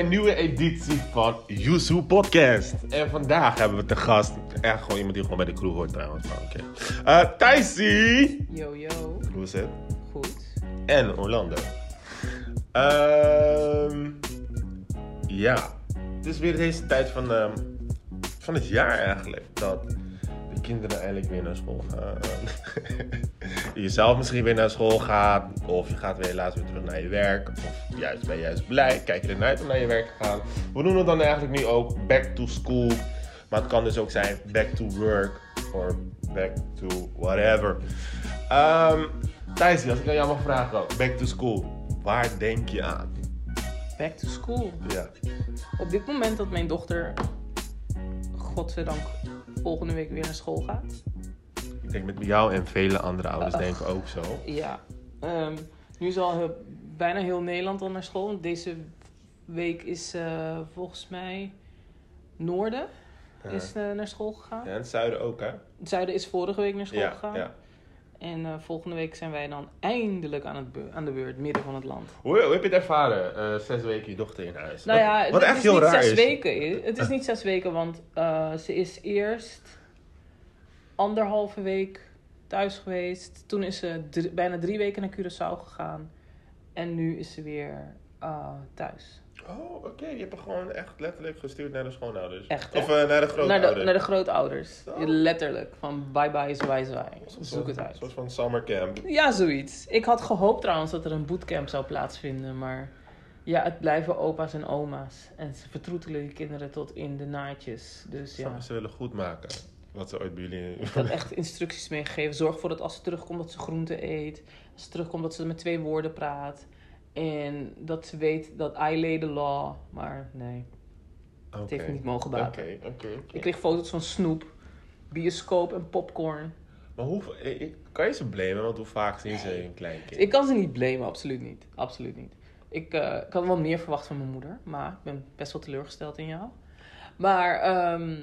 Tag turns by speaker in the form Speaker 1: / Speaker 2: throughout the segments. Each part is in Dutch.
Speaker 1: bij een nieuwe editie van Yuzu Podcast. En vandaag hebben we te gast, echt gewoon iemand die gewoon bij de crew hoort trouwens. Maar oké. Eh, Thijsie.
Speaker 2: Yo, yo.
Speaker 1: Hoe is het?
Speaker 2: Goed.
Speaker 1: En Orlando. Ehm ja, het is weer deze tijd van, ehm, van het jaar eigenlijk. Dat kinderen eindelijk weer naar school gaan. je zelf misschien weer naar school gaat. Of je gaat weer helaas weer terug naar je werk. Of juist ben je juist blij. Kijk je ernaar uit om naar je werk te gaan. We doen het dan eigenlijk nu ook back to school. Maar het kan dus ook zijn back to work. Of back to whatever. Thijs, als ik aan jou mag vragen. Back to school. Waar denk je aan?
Speaker 2: Back to school.
Speaker 1: Ja.
Speaker 2: Op dit moment dat mijn dochter, godzijdank, volgende week weer naar school gaat.
Speaker 1: Ik denk met jou en vele andere ouders denken ook zo.
Speaker 2: Ja. Ehm, nu is al heel- bijna heel Nederland al naar school. Want Deze week is eh, volgens mij Noorden
Speaker 1: Ja.
Speaker 2: is, eh, naar school gegaan.
Speaker 1: Ja, en het zuiden ook, hè?
Speaker 2: Het Zuiden is vorige week naar school
Speaker 1: Ja,
Speaker 2: gegaan.
Speaker 1: ja.
Speaker 2: En eh, volgende week zijn wij dan eindelijk aan, het aan de beurt, midden van het land.
Speaker 1: Hoe, hoe heb je het ervaren? eh, zes weken je dochter in huis.
Speaker 2: Nou ja,
Speaker 1: wat, wat
Speaker 2: het
Speaker 1: echt
Speaker 2: is
Speaker 1: heel
Speaker 2: niet
Speaker 1: raar
Speaker 2: zes
Speaker 1: is.
Speaker 2: weken. Het is niet zes weken, want eh, ze is eerst anderhalve week thuis geweest. Toen is ze bijna drie weken naar Curaçao gegaan. En nu is ze weer thuis.
Speaker 1: Oh, oké. Je hebt haar gewoon echt letterlijk gestuurd naar de schoonouders.
Speaker 2: Echt?
Speaker 1: Of eh, naar de
Speaker 2: Naar
Speaker 1: grootouders.
Speaker 2: de, naar de grootouders.
Speaker 1: Zo.
Speaker 2: Letterlijk. Van bye bye, zwaai zwaai. Zoek het uit.
Speaker 1: Een soort van summercamp.
Speaker 2: Ja, zoiets. Ik had gehoopt trouwens dat er een bootcamp zou plaatsvinden, maar ja, het blijven opa's en oma's. En ze vertroetelen die kinderen tot in de naadjes. Dus ja,
Speaker 1: Ze willen goed maken. Wat ze ooit bij jullie...
Speaker 2: ik had echt instructies meegegeven. Zorg ervoor dat als ze terugkomt dat ze groente eet. Als ze terugkomt dat ze met twee woorden praat. En dat ze weet dat I lay the law. Maar nee, het
Speaker 1: Oké.
Speaker 2: heeft niet mogen baten.
Speaker 1: Oké, oké.
Speaker 2: Ik kreeg foto's van snoep, bioscoop en popcorn.
Speaker 1: Maar hoe... eh, Kan je ze blamen? Want hoe vaak zien ze een klein kind?
Speaker 2: Ik kan ze niet blamen, absoluut niet. Absoluut niet. Ik, eh, ik had wel meer verwacht van mijn moeder, maar ik ben best wel teleurgesteld in jou. Maar ehm,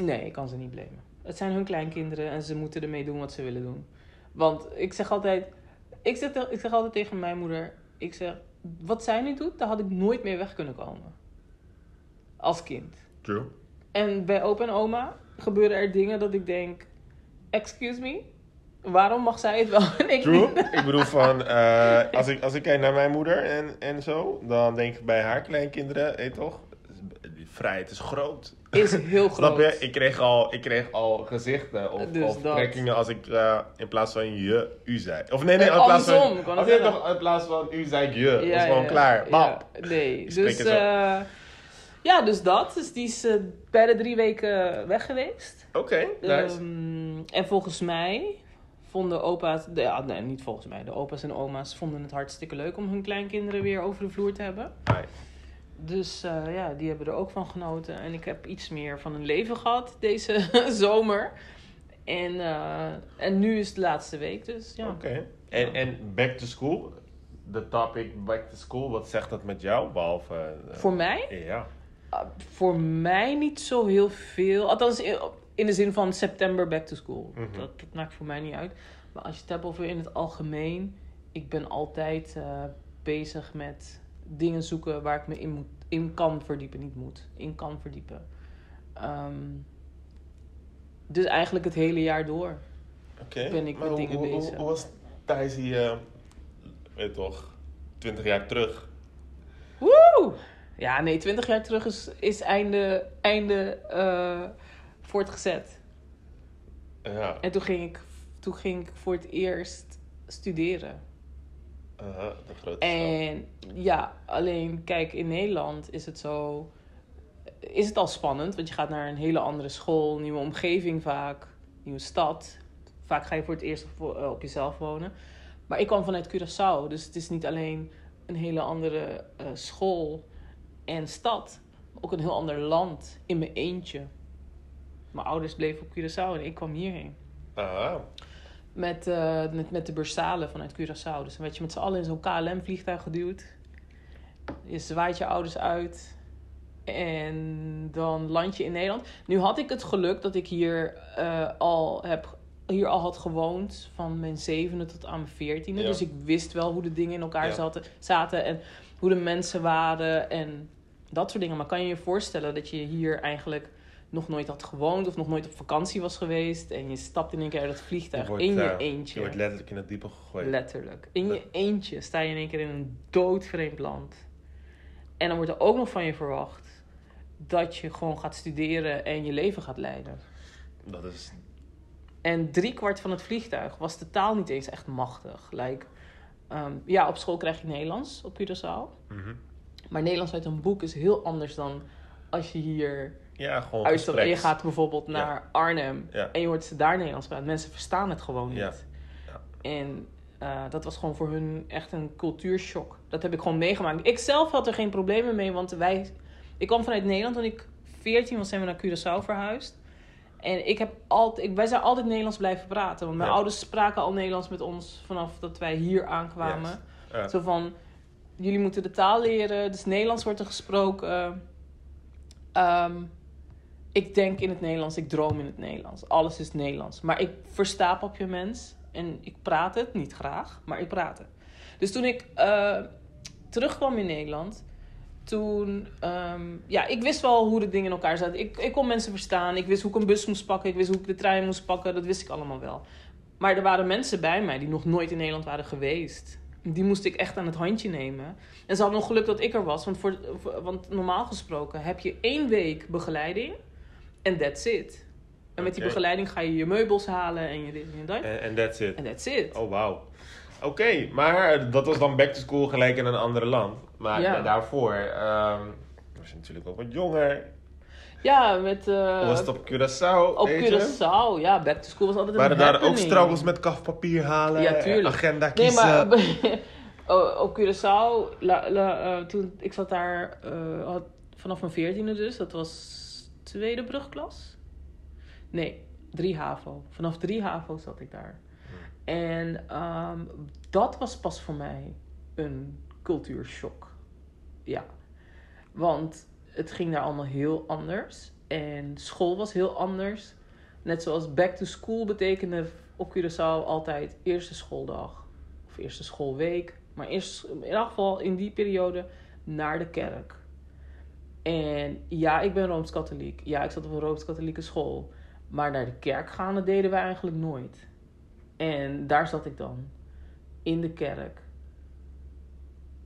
Speaker 2: nee, ik kan ze niet blamen. Het zijn hun kleinkinderen en ze moeten ermee doen wat ze willen doen. Want ik zeg altijd, ik zeg, te- ik zeg altijd tegen mijn moeder, ik zeg, wat zij nu doet, daar had ik nooit meer weg kunnen komen. Als kind.
Speaker 1: True.
Speaker 2: En bij opa en oma gebeuren er dingen dat ik denk, excuse me, waarom mag zij het wel en ik
Speaker 1: True.
Speaker 2: niet?
Speaker 1: ik bedoel van, eh, als, ik, als ik kijk naar mijn moeder en, en zo, dan denk ik bij haar kleinkinderen, weet je toch, die vrijheid is groot.
Speaker 2: Is heel
Speaker 1: Snap
Speaker 2: groot.
Speaker 1: je? Ik kreeg al, ik kreeg al gezichten of,
Speaker 2: Dus
Speaker 1: of trekkingen als ik eh, in plaats van je, u zei. Of nee, nee,
Speaker 2: Eh,
Speaker 1: in plaats van...
Speaker 2: ik
Speaker 1: toch, in plaats van u zei ik je. dat is gewoon klaar.
Speaker 2: Ja, nee, dus, eh, ja, dus dat. Dus die is eh, bijna drie weken weg geweest.
Speaker 1: Oké, nice.
Speaker 2: Ehm, en volgens mij vonden opa's, de- ja, nee, niet volgens mij, de opa's en oma's vonden het hartstikke leuk om hun kleinkinderen weer over de vloer te hebben.
Speaker 1: Hi.
Speaker 2: Dus eh, ja, die hebben er ook van genoten. En ik heb iets meer van een leven gehad deze zomer. En, eh, en nu is het de laatste week, dus ja.
Speaker 1: Oké. En, en back to school, de topic back to school, wat zegt dat met jou? Behalve... eh,
Speaker 2: Voor mij?
Speaker 1: Ja.
Speaker 2: Uh, voor mij niet zo heel veel. Althans, in- in de zin van september back to school.
Speaker 1: Mhm.
Speaker 2: dat, dat maakt voor mij niet uit. Maar als je het hebt over in het algemeen. Ik ben altijd eh, bezig met dingen zoeken waar ik me in, moet, in kan verdiepen. Niet moet, in kan verdiepen. Ehm, dus eigenlijk het hele jaar door. Ben ik
Speaker 1: Maar
Speaker 2: met
Speaker 1: hoe-
Speaker 2: dingen
Speaker 1: hoe,
Speaker 2: bezig.
Speaker 1: Hoe, hoe was Thijs die, eh, weet toch, 20 jaar terug?
Speaker 2: Woe! Ja, nee, 20 jaar terug is, is einde, einde eh, voortgezet.
Speaker 1: Ja.
Speaker 2: En toen ging ik, toen ging ik voor het eerst studeren.
Speaker 1: De grote stap.
Speaker 2: En ja, alleen kijk, in Nederland is het zo. Is het al spannend, want je gaat naar een hele andere school, nieuwe omgeving vaak, nieuwe stad. Vaak ga je voor het eerst op, eh, op jezelf wonen. Maar ik kwam vanuit Curaçao, dus het is niet alleen een hele andere eh, school en stad, ook een heel ander land in mijn eentje. Mijn ouders bleven op Curaçao en ik kwam hierheen.
Speaker 1: Aha.
Speaker 2: Met, eh, met, met de bursalen vanuit Curaçao. Dus dan werd je met z'n allen in zo'n KLM-vliegtuig geduwd. Je zwaait je ouders uit. En dan land je in Nederland. Nu had ik het geluk dat ik hier eh, al heb hier al had gewoond van mijn zevende tot aan mijn veertiende.
Speaker 1: Ja.
Speaker 2: Dus ik wist wel hoe de dingen in elkaar
Speaker 1: Ja.
Speaker 2: zaten, zaten en hoe de mensen waren en dat soort dingen. Maar kan je je voorstellen dat je hier eigenlijk nog nooit had gewoond of nog nooit op vakantie was geweest en je stapt in één keer uit het vliegtuig
Speaker 1: wordt,
Speaker 2: in je
Speaker 1: eh,
Speaker 2: eentje.
Speaker 1: Je wordt letterlijk in het diepe gegooid.
Speaker 2: Letterlijk. In je eentje sta je in één keer in een doodvreemd land. En dan wordt er ook nog van je verwacht dat je gewoon gaat studeren en je leven gaat leiden.
Speaker 1: Dat is...
Speaker 2: En driekwart van het vliegtuig was de taal niet eens echt machtig. Like, ehm, ja, op school krijg je Nederlands op Curaçao.
Speaker 1: mhm.
Speaker 2: Maar Nederlands uit een boek is heel anders dan als je hier
Speaker 1: Ja, gewoon
Speaker 2: uitstapt. En je gaat bijvoorbeeld
Speaker 1: Ja.
Speaker 2: naar Arnhem
Speaker 1: Ja.
Speaker 2: en je hoort ze daar Nederlands praten. Mensen verstaan het gewoon niet. En eh, dat was gewoon voor hun echt een cultuurshock. Dat heb ik gewoon meegemaakt. Ik zelf had er geen problemen mee, want wij... Ik kwam vanuit Nederland. Toen ik 14 was, zijn we naar Curaçao verhuisd. En ik heb altijd, ik, wij zijn altijd Nederlands blijven praten. Want mijn
Speaker 1: Ja.
Speaker 2: ouders spraken al Nederlands met ons vanaf dat wij hier aankwamen.
Speaker 1: Yes.
Speaker 2: Zo van, jullie moeten de taal leren, dus Nederlands wordt er gesproken. Ehm, ik denk in het Nederlands, ik droom in het Nederlands. Alles is Nederlands. Maar ik versta papiaments en ik praat het, niet graag, maar ik praat het. Dus toen ik eh, terugkwam in Nederland, toen, ehm, ja, ik wist wel hoe de dingen in elkaar zaten. Ik, ik kon mensen verstaan, ik wist hoe ik een bus moest pakken, ik wist hoe ik de trein moest pakken, dat wist ik allemaal wel. Maar er waren mensen bij mij die nog nooit in Nederland waren geweest. Die moest ik echt aan het handje nemen. En ze hadden nog geluk dat ik er was. Want, voor- want normaal gesproken heb je één week begeleiding. En that's it. En met die begeleiding ga je je meubels halen en je dit en je dat.
Speaker 1: En that's it.
Speaker 2: En that's it.
Speaker 1: Oh, wauw. Oké, maar dat was dan back to school gelijk in een ander land. Maar
Speaker 2: Ja.
Speaker 1: daarvoor ehm, was je natuurlijk ook wat jonger.
Speaker 2: Ja, met...
Speaker 1: Hoe was het op Curaçao?
Speaker 2: op? Curaçao. Ja, back to school was altijd
Speaker 1: Waren
Speaker 2: een
Speaker 1: daar ook struggles met kafpapier halen?
Speaker 2: Ja, tuurlijk.
Speaker 1: Agenda
Speaker 2: Nee,
Speaker 1: kiezen?
Speaker 2: maar oh, op Curaçao, la, la, eh, toen ik zat daar eh, vanaf mijn veertiende dus, dat was tweede brugklas. Nee, drie HAVO. Vanaf drie HAVO zat ik daar. En ehm, dat was pas voor mij een cultuurshock. Ja. Want het ging daar allemaal heel anders. En school was heel anders. Net zoals back to school betekende op Curaçao altijd eerste schooldag. Of eerste schoolweek. Maar eerst, in ieder geval in die periode naar de kerk. En ja, ik ben Rooms-Katholiek. Ja, ik zat op een Rooms-Katholieke school. Maar naar de kerk gaan, deden wij eigenlijk nooit. En daar zat ik dan. In de kerk.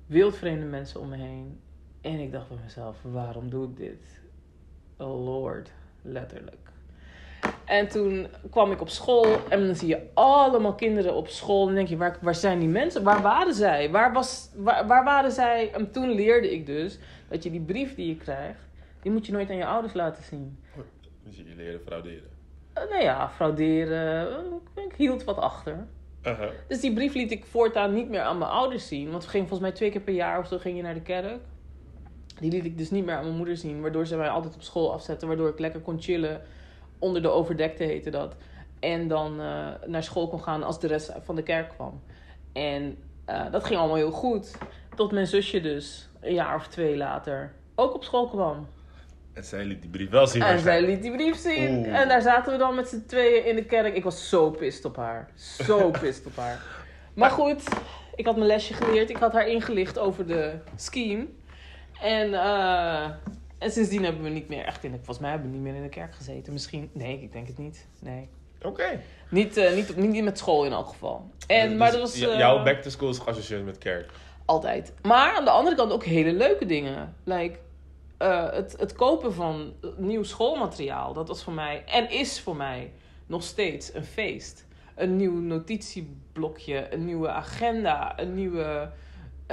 Speaker 2: Wildvreemde mensen om me heen. En ik dacht bij mezelf, waarom doe ik dit? Oh lord, letterlijk. En toen kwam ik op school en dan zie je allemaal kinderen op school. En dan denk je, waar, waar zijn die mensen? Waar waren zij? Waar, was, waar, waar waren zij? En toen leerde ik dus dat je die brief die je krijgt, die moet je nooit aan je ouders laten zien.
Speaker 1: Dus je leren frauderen.
Speaker 2: Eh, nou ja, frauderen. eh, Ik hield wat achter. Dus die brief liet ik voortaan niet meer aan mijn ouders zien. Want we gingen volgens mij twee keer per jaar of zo ging je naar de kerk. Die liet ik dus niet meer aan mijn moeder zien. Waardoor ze mij altijd op school afzetten. Waardoor ik lekker kon chillen. Onder de overdekte heette dat. En dan eh, naar school kon gaan als de rest van de kerk kwam. En eh, dat ging allemaal heel goed. Tot mijn zusje dus, een jaar of twee later, ook op school kwam.
Speaker 1: En zij liet die brief wel zien.
Speaker 2: En zij liet die brief zien.
Speaker 1: Oeh.
Speaker 2: En daar zaten we dan met z'n tweeën in de kerk. Ik was zo pist op haar. Zo pist op haar. Maar goed, ik had mijn lesje geleerd. Ik had haar ingelicht over de scheme. En, eh, en sindsdien hebben we niet meer echt in de... Volgens mij hebben we niet meer in de kerk gezeten. Misschien... Nee, ik denk het niet. Nee.
Speaker 1: Oké.
Speaker 2: Niet, eh, niet, niet met school in elk geval. En,
Speaker 1: Dus
Speaker 2: maar dat was... eh,
Speaker 1: Jouw back to school is geassocieerd met kerk.
Speaker 2: Altijd. Maar aan de andere kant ook hele leuke dingen. Like, eh, het, het kopen van nieuw schoolmateriaal. Dat was voor mij, en is voor mij, nog steeds een feest. Een nieuw notitieblokje, een nieuwe agenda, een nieuwe...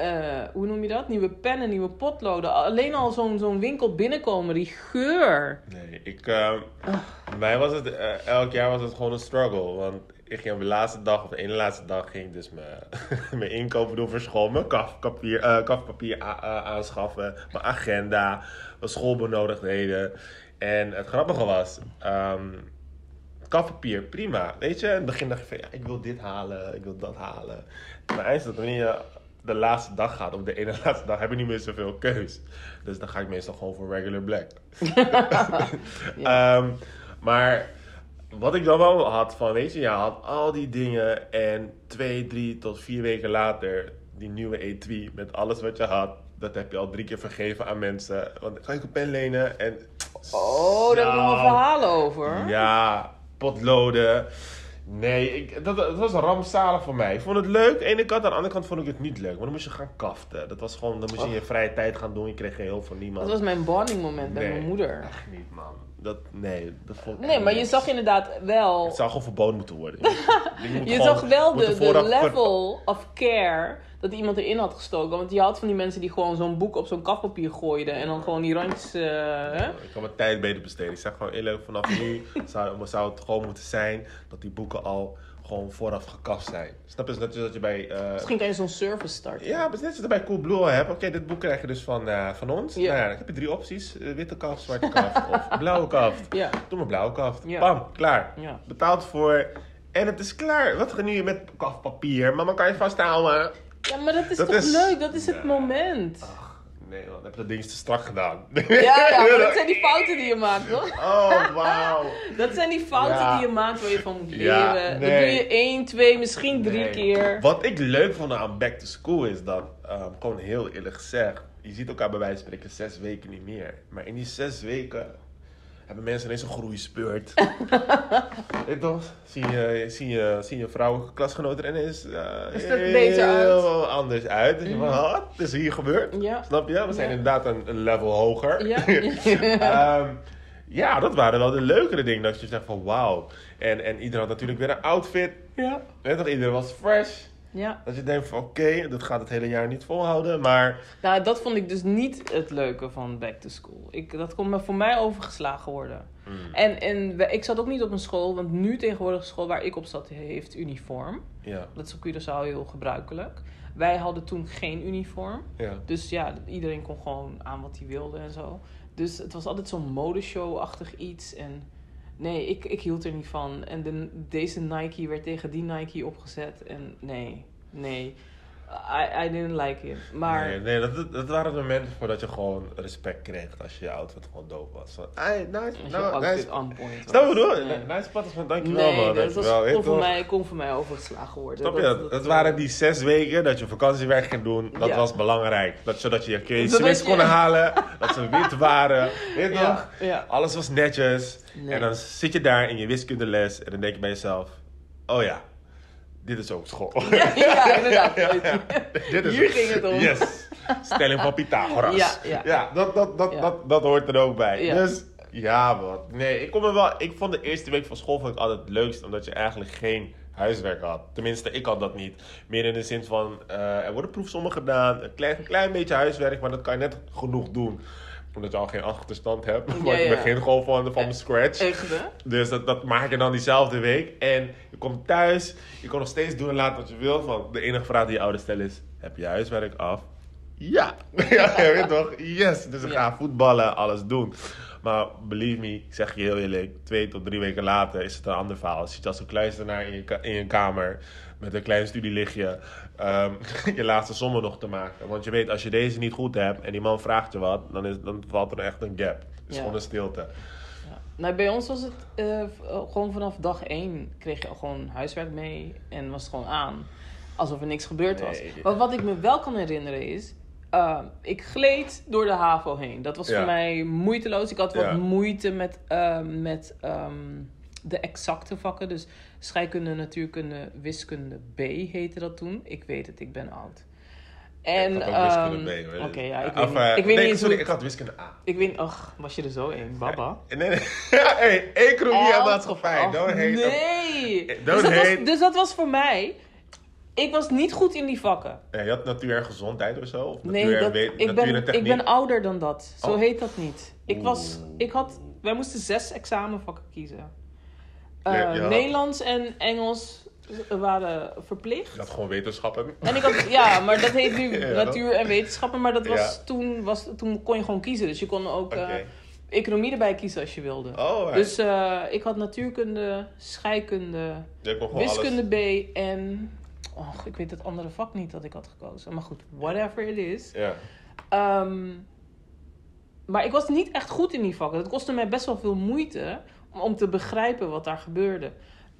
Speaker 2: eh, hoe noem je dat? Nieuwe pennen, nieuwe potloden. Alleen al zo'n winkel binnenkomen, die geur.
Speaker 1: Nee, ik, bij mij was het, eh, elk jaar was het gewoon een struggle. Want ik ging op de laatste dag, of de ene laatste dag, ging ik dus mijn, inkopen doen voor school. Mijn kafpapier, eh, kafpapier a- aanschaffen, mijn agenda, mijn schoolbenodigdheden. En het grappige was, ehm kafpapier, prima. Weet je, in het begin dacht je van, ja, ik wil dit halen, ik wil dat halen. Maar eindelijk, wanneer je de laatste dag gaat, of de ene laatste dag, heb je niet meer zoveel keus. Dus dan ga ik meestal gewoon voor regular black. Ehm, maar wat ik dan wel had van, weet je, je had al die dingen en twee, drie tot vier weken later die nieuwe E3 met alles wat je had, dat heb je al drie keer vergeven aan mensen. Want kan ik een pen lenen en...
Speaker 2: Oh, daar heb ik nog een
Speaker 1: Zo.
Speaker 2: verhaal over.
Speaker 1: Ja, potloden. Nee, ik, dat, dat was rampzalig voor mij. Ik vond het leuk, aan de ene kant. Aan de andere kant vond ik het niet leuk. Maar dan moest je gaan kaften. Dat was gewoon, dan moest je je vrije tijd gaan doen. Je kreeg geen hulp van niemand.
Speaker 2: Dat was mijn bonding moment met mijn moeder.
Speaker 1: Echt niet, man. Dat, nee, dat vond ik
Speaker 2: Nee, maar je zag inderdaad wel...
Speaker 1: Het zou gewoon verboden moeten worden. Je, moet
Speaker 2: Je
Speaker 1: gewoon-
Speaker 2: zag wel de, de level of care dat iemand erin had gestoken. Want je had van die mensen die gewoon zo'n boek op zo'n kafpapier gooiden. En dan gewoon die randjes... eh, hè?
Speaker 1: Ik kan mijn tijd beter besteden. Ik zeg gewoon eerlijk, vanaf nu zou, zou het gewoon moeten zijn dat die boeken al gewoon vooraf gekast zijn. Snap je? Dat je, dat je bij... eh,
Speaker 2: Misschien kan je zo'n service starten.
Speaker 1: Ja, maar net zoals je bij Coolblue al hebt. Oké, dit boek krijg je dus van, eh, van ons. Nou ja, dan heb je drie opties. Witte kaft, zwarte kaft of blauwe kaft.
Speaker 2: Ja.
Speaker 1: Doe maar blauwe kaft.
Speaker 2: Ja.
Speaker 1: Bam, klaar. Betaald voor. En het is klaar. Wat ga je nu met kaftpapier? Mama, kan je vasthouden?
Speaker 2: Ja, maar dat is
Speaker 1: Dat
Speaker 2: toch
Speaker 1: is-
Speaker 2: leuk? Dat is het
Speaker 1: Ja.
Speaker 2: moment.
Speaker 1: Ach, nee man, heb je dat ding te strak gedaan.
Speaker 2: Ja, ja, maar dat zijn die fouten die je maakt, hoor.
Speaker 1: Oh, wauw.
Speaker 2: Dat zijn die fouten
Speaker 1: Ja.
Speaker 2: die je maakt waar je van moet
Speaker 1: Ja,
Speaker 2: leren. Dat doe je één, twee, misschien drie
Speaker 1: Nee.
Speaker 2: keer.
Speaker 1: Wat ik leuk vond aan Back to School is dat, ehm, gewoon heel eerlijk gezegd, je ziet elkaar bij wijze van spreken zes weken niet meer. Maar in die zes weken hebben mensen ineens een groeispurt. Weet je toch? Zie je, zie je, zie je vrouwelijke klasgenoten er ineens
Speaker 2: Een stuk beter uit.
Speaker 1: anders uit. Dus van, wat is hier gebeurd?
Speaker 2: Ja.
Speaker 1: Snap je? We zijn
Speaker 2: Ja.
Speaker 1: inderdaad een, een level hoger.
Speaker 2: Ja.
Speaker 1: Ehm, ja, dat waren wel de leukere dingen. Dat je zegt van wauw. En, en iedereen had natuurlijk weer een outfit.
Speaker 2: ja.
Speaker 1: Weet toch? Iedereen was fresh.
Speaker 2: Ja.
Speaker 1: Dat je denkt van oké, dat gaat het hele jaar niet volhouden. Maar
Speaker 2: Nou, dat vond ik dus niet het leuke van Back to School. Ik, dat kon me voor mij overgeslagen worden.
Speaker 1: mm,
Speaker 2: En, en ik zat ook niet op een school, want nu tegenwoordig de school waar ik op zat heeft uniform.
Speaker 1: ja,
Speaker 2: Dat is op Curaçao heel gebruikelijk. Wij hadden toen geen uniform.
Speaker 1: ja.
Speaker 2: Dus ja, iedereen kon gewoon aan wat hij wilde en zo. Dus het was altijd zo'n modeshow-achtig iets. En nee, ik, ik hield er niet van. En de, deze Nike werd tegen die Nike opgezet. En nee, nee. I, I didn't like it. Maar
Speaker 1: Nee, nee dat, dat- waren de momenten voordat je gewoon respect kreeg als je je outfit gewoon dope was. Hey, nice, nou, nice.
Speaker 2: on point.
Speaker 1: Snap je
Speaker 2: Nee.
Speaker 1: bedoel? Nice patters van dankjewel
Speaker 2: Nee,
Speaker 1: man,
Speaker 2: dat was, kon, voor mij, kon voor mij overgeslagen worden.
Speaker 1: Snap je? Dat,
Speaker 2: dat-
Speaker 1: waren die zes weken dat je vakantiewerk ging doen. Dat
Speaker 2: Ja.
Speaker 1: was belangrijk. Dat, zodat je je
Speaker 2: je-
Speaker 1: kon halen. dat ze wit waren. Weet
Speaker 2: Ja.
Speaker 1: Alles was netjes.
Speaker 2: Nee.
Speaker 1: En dan zit je daar in je wiskundeles. En dan denk je bij jezelf. Oh ja, dit is ook school.
Speaker 2: Ja, ja, inderdaad.
Speaker 1: Dit is
Speaker 2: Hier ging het om.
Speaker 1: Yes. Stelling van Pythagoras.
Speaker 2: Ja, ja.
Speaker 1: dat, dat, dat. Dat, dat hoort er ook bij.
Speaker 2: Ja.
Speaker 1: Dus ja, man. Nee, ik, kom er wel, ik vond de eerste week van school vond ik altijd het leukst. Omdat je eigenlijk geen huiswerk had. Tenminste, ik had dat niet. Meer in de zin van, eh, er worden proefsommen gedaan. Een klein, een klein beetje huiswerk, maar dat kan je net genoeg doen. Omdat je al geen achterstand hebt.
Speaker 2: Ja,
Speaker 1: je
Speaker 2: ja.
Speaker 1: begint gewoon van, van scratch.
Speaker 2: Echt, hè?
Speaker 1: Dus dat, dat maak je dan diezelfde week. En je komt thuis, je kan nog steeds doen en laten wat je wilt. Want de enige vraag die je ouders stellen is: heb je huiswerk af? Ja. ja, je weet toch? Yes. Dus ik ga voetballen, alles doen. Maar believe me, ik zeg je heel eerlijk, twee tot drie weken later is het een ander verhaal. Zit je als een kluizenaar in je, in je kamer met een klein studielichtje ehm, je laatste sommen nog te maken. Want je weet, als je deze niet goed hebt en die man vraagt je wat, dan, is, dan valt er echt een gap. Het is
Speaker 2: Ja.
Speaker 1: gewoon een stilte.
Speaker 2: Ja. Nou, bij ons was het eh, gewoon vanaf dag één kreeg je al gewoon huiswerk mee en was het gewoon aan. Alsof er niks gebeurd was. Maar wat ik me wel kan herinneren is, eh, ik gleed door de HAVO heen. Dat was
Speaker 1: Ja.
Speaker 2: voor mij moeiteloos. Ik had wat moeite met, eh, met ehm, de exacte vakken. Dus scheikunde, natuurkunde, wiskunde B heette dat toen. Ik weet het, ik ben oud. En,
Speaker 1: ik had ook wiskunde
Speaker 2: ehm,
Speaker 1: B.
Speaker 2: Oké, ja, ik
Speaker 1: Of,
Speaker 2: weet,
Speaker 1: eh,
Speaker 2: ik weet niet
Speaker 1: sorry, ik had wiskunde A.
Speaker 2: Ik weet, ach, was je er zo een, baba?
Speaker 1: Nee, nee. hey, economie en maatschappij.
Speaker 2: of-
Speaker 1: Don't hate.
Speaker 2: Nee!
Speaker 1: Don't
Speaker 2: dus, dat
Speaker 1: hate.
Speaker 2: was, dus dat was voor mij... Ik was niet goed in die vakken.
Speaker 1: Ja, je had natuur en gezondheid of zo? Of
Speaker 2: Nee,
Speaker 1: natuur en
Speaker 2: ik,
Speaker 1: en
Speaker 2: ben,
Speaker 1: techniek?
Speaker 2: ik ben ouder dan dat. Zo
Speaker 1: Oh.
Speaker 2: heet dat niet. Ik was... Ik had... Wij moesten zes examenvakken kiezen.
Speaker 1: Ja,
Speaker 2: Eh, Nederlands en Engels waren verplicht.
Speaker 1: Je had gewoon wetenschappen.
Speaker 2: En ik had, ja, maar dat heet nu
Speaker 1: Ja,
Speaker 2: natuur en wetenschappen. Maar dat was, toen, was, toen kon je gewoon kiezen. Dus je kon ook eh, economie erbij kiezen als je wilde.
Speaker 1: Oh.
Speaker 2: Dus eh, ik had natuurkunde, scheikunde, wiskunde
Speaker 1: alles...
Speaker 2: B en... Och, ik weet het andere vak niet dat ik had gekozen. Maar goed, whatever it is.
Speaker 1: Ja.
Speaker 2: Ehm, maar ik was niet echt goed in die vakken. Dat kostte mij best wel veel moeite om, te begrijpen wat daar gebeurde.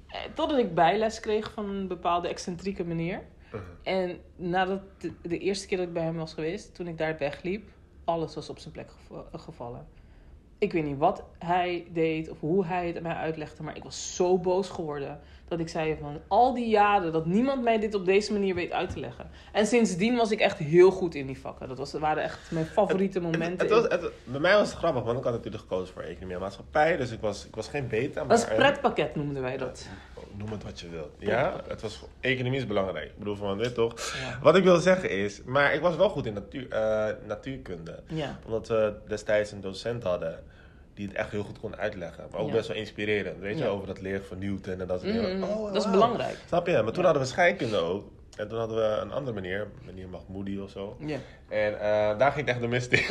Speaker 2: Eh, Totdat ik bijles kreeg van een bepaalde excentrieke meneer.
Speaker 1: Mhm.
Speaker 2: En nadat de, de eerste keer dat ik bij hem was geweest, toen ik daar wegliep, alles was op zijn plek gev- gevallen. Ik weet niet wat hij deed of hoe hij het mij uitlegde, maar ik was zo boos geworden dat ik zei van al die jaren dat niemand mij dit op deze manier weet uit te leggen. En sindsdien was ik echt heel goed in die vakken. Dat was, waren echt mijn favoriete momenten.
Speaker 1: Het, het was, het- bij mij was het grappig, want ik had natuurlijk gekozen voor economie en maatschappij. Dus ik was, ik was geen beta. Maar,
Speaker 2: dat is pretpakket noemden wij dat.
Speaker 1: Noem het wat je wilt. Ja, het was, economie is belangrijk. Ik bedoel, van dit toch?
Speaker 2: Ja.
Speaker 1: Wat ik wil zeggen is, maar ik was wel goed in natuur, eh, natuurkunde.
Speaker 2: Ja.
Speaker 1: Omdat we destijds een docent hadden die het echt heel goed kon uitleggen. Maar ook
Speaker 2: Ja.
Speaker 1: best wel inspirerend. Weet je,
Speaker 2: Ja.
Speaker 1: over dat leren van Newton en dat soort dingen. Oh,
Speaker 2: dat is belangrijk.
Speaker 1: Snap je? Maar toen hadden we scheikunde ook. En toen hadden we een andere meneer, meneer Mahmoudi of zo.
Speaker 2: Ja.
Speaker 1: En eh, daar ging ik echt de mist in.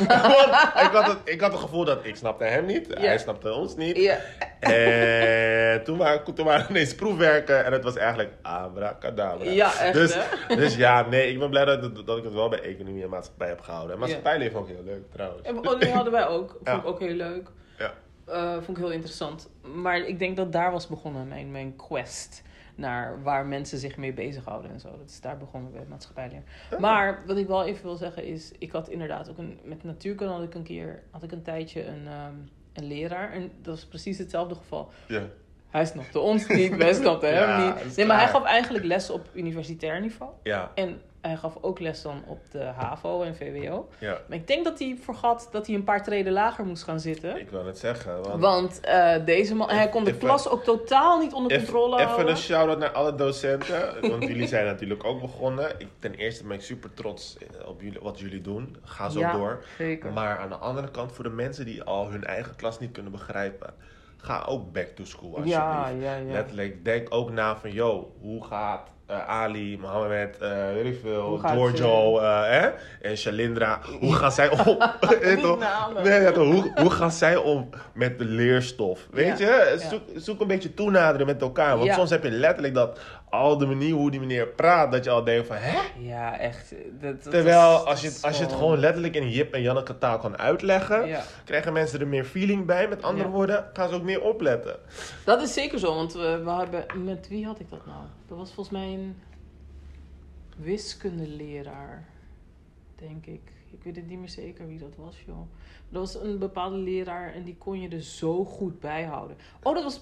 Speaker 1: Ik, had het, ik had het gevoel dat ik snapte hem niet.
Speaker 2: Ja.
Speaker 1: Hij snapte ons niet.
Speaker 2: Ja.
Speaker 1: En toen waren, toen waren ineens proefwerken en het was eigenlijk abracadabra.
Speaker 2: Ja, echt,
Speaker 1: dus,
Speaker 2: hè?
Speaker 1: dus ja, nee, ik ben blij dat, dat ik het wel bij economie en maatschappij heb gehouden. En maatschappijleven ook heel leuk trouwens.
Speaker 2: En oh, die hadden wij ook. Vond ik ook heel leuk.
Speaker 1: Ja.
Speaker 2: Eh, vond ik heel interessant. Maar ik denk dat daar was begonnen mijn, mijn quest naar waar mensen zich mee bezighouden en zo. Dat is daar begonnen bij maatschappijleer. Maar wat ik wel even wil zeggen is, ik had inderdaad ook een, met natuurkunde had ik een keer, had ik een tijdje een, ehm, een leraar. En dat was precies hetzelfde geval.
Speaker 1: Ja.
Speaker 2: Hij snapte ons niet, wij snapten hem
Speaker 1: is
Speaker 2: niet. Nee, maar hij gaf eigenlijk les op universitair niveau.
Speaker 1: Ja,
Speaker 2: En hij gaf ook les dan op de HAVO en VWO.
Speaker 1: ja.
Speaker 2: Maar ik denk dat hij vergat dat hij een paar treden lager moest gaan zitten.
Speaker 1: Ik wil het zeggen. Want
Speaker 2: Want eh, deze man, hij kon de
Speaker 1: Even-
Speaker 2: klas ook totaal niet onder
Speaker 1: Even-
Speaker 2: controle
Speaker 1: Even
Speaker 2: houden.
Speaker 1: een shout-out naar alle docenten. Want jullie zijn natuurlijk ook begonnen. Ik, ten eerste ben ik super trots eh, op jullie, wat jullie doen. Ga zo
Speaker 2: Ja,
Speaker 1: door.
Speaker 2: Zeker.
Speaker 1: Maar aan de andere kant, voor de mensen die al hun eigen klas niet kunnen begrijpen, ga ook back to school alsjeblieft.
Speaker 2: ja, ja, ja.
Speaker 1: Letterlijk, denk ook na van, yo, hoe gaat eh, Ali, Mohammed, eh weet ik veel, Giorgio eh, hè? en Shalindra, hoe gaan zij om? Nee, ja, hoe, hoe gaan zij om met de leerstof? Weet
Speaker 2: Ja,
Speaker 1: je?
Speaker 2: ja.
Speaker 1: Zoek, zoek een beetje toenaderen met elkaar. Want soms heb je letterlijk dat al de manier hoe die meneer praat, dat je al denkt van, hè?
Speaker 2: Ja, echt. Dat, dat
Speaker 1: Terwijl
Speaker 2: is-
Speaker 1: als je, als je het gewoon letterlijk in Jip en Janneke taal kan uitleggen,
Speaker 2: Ja.
Speaker 1: krijgen mensen er meer feeling bij. Met andere
Speaker 2: Ja.
Speaker 1: woorden, gaan ze ook meer opletten.
Speaker 2: Dat is zeker zo, want we, we hebben... Met wie had ik dat nou? Dat was volgens mij een wiskundeleraar, denk ik. Ik weet het niet meer zeker wie dat was, joh. Dat was een bepaalde leraar en die kon je er zo goed bij houden. Oh, dat was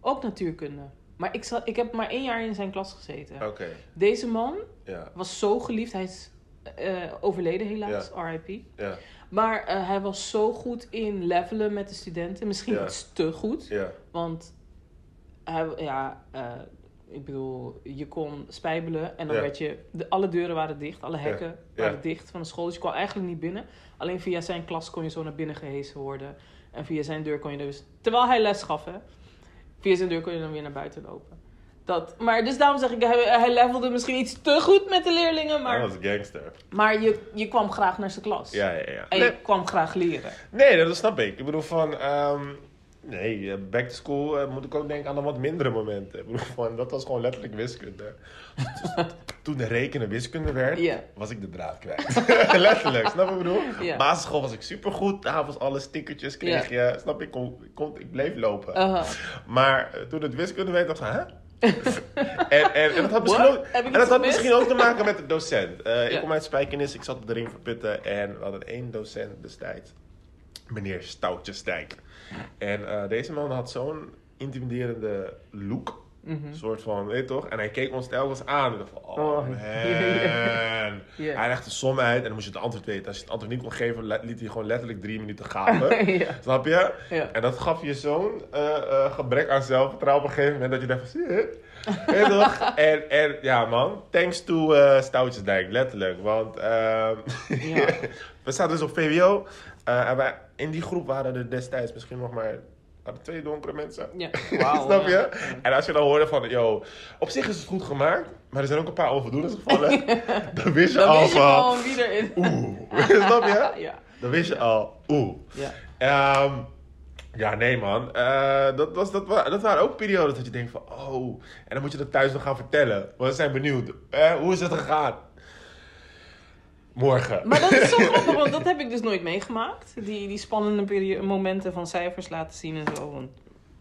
Speaker 2: ook natuurkunde. Maar ik, zat, ik heb maar één jaar in zijn klas gezeten.
Speaker 1: Oké,
Speaker 2: Deze man
Speaker 1: ja,
Speaker 2: was zo geliefd. Hij is eh, overleden helaas, RIP.
Speaker 1: ja,
Speaker 2: Maar eh, hij was zo goed in levelen met de studenten. Misschien
Speaker 1: Ja.
Speaker 2: iets te goed.
Speaker 1: ja,
Speaker 2: Want hij, ja, eh, ik bedoel, je kon spijbelen en dan werd je... De, alle deuren waren dicht, alle hekken waren dicht van de school. Dus je kwam eigenlijk niet binnen. Alleen via zijn klas kon je zo naar binnen gehesen worden. En via zijn deur kon je dus... Terwijl hij les gaf, hè. Via zijn deur kon je dan weer naar buiten lopen. Dat, maar dus daarom zeg ik, hij, hij levelde misschien iets te goed met de leerlingen. Maar,
Speaker 1: dat was gangster.
Speaker 2: maar je, je kwam graag naar zijn klas.
Speaker 1: Ja, ja, ja.
Speaker 2: En
Speaker 1: Nee,
Speaker 2: je kwam graag leren.
Speaker 1: nee, dat snap ik. Ik bedoel van, ehm, nee, eh, back to school eh, moet ik ook denken aan de wat mindere momenten. Van, dat was gewoon letterlijk wiskunde. Toen de rekenen wiskunde werd, was ik de draad kwijt. letterlijk, snap je wat ik bedoel? Basisschool was ik supergoed, was alle stickertjes, kreeg je, snap je, ik, kon, ik, kon, ik bleef lopen. Maar eh, toen het wiskunde werd, dacht ik, hè? en, en, en dat had, misschien ook, en dat had misschien ook te maken met de docent. Ik kom uit Spijkenis, ik zat op de ring verputten en we hadden één docent destijds. Meneer Stoutjesdijk. En eh, deze man had zo'n intimiderende look.
Speaker 2: Mhm.
Speaker 1: Een soort van, weet je toch? En hij keek ons telkens aan. En ik dacht van, oh,
Speaker 2: Oh,
Speaker 1: man. Hij legde een som uit en dan moest je het antwoord weten. Als je het antwoord niet kon geven, liet hij gewoon letterlijk drie minuten gapen.
Speaker 2: ja.
Speaker 1: Snap je?
Speaker 2: Ja.
Speaker 1: En dat gaf je zo'n eh, eh, gebrek aan zelfvertrouwen op een gegeven moment dat je dacht van, je? Weet je toch? En, en ja man, thanks to eh Stoutjesdijk, letterlijk. Want ehm,
Speaker 2: Ja.
Speaker 1: we zaten dus op VWO. eh, en wij, in die groep waren er destijds misschien nog maar twee donkere mensen.
Speaker 2: Ja.
Speaker 1: Snap je?
Speaker 2: ja.
Speaker 1: En als je dan hoorde van, yo, op zich is het goed gemaakt, maar er zijn ook een paar onvoldoendes gevallen. dan wist je
Speaker 2: Dan
Speaker 1: al
Speaker 2: weet je
Speaker 1: van,
Speaker 2: gewoon wie erin.
Speaker 1: oeh. Snap je?
Speaker 2: Ja.
Speaker 1: Dan wist je al, oeh.
Speaker 2: ja.
Speaker 1: Ehm, ja, nee man. Eh, dat, was, dat, dat waren ook periodes dat je denkt van, oh. En dan moet je dat thuis nog gaan vertellen. Want we zijn benieuwd. Eh, hoe is het gegaan? Morgen.
Speaker 2: Maar dat is zo grappig, want dat heb ik dus nooit meegemaakt. Die, die spannende momenten van cijfers laten zien en zo. Want,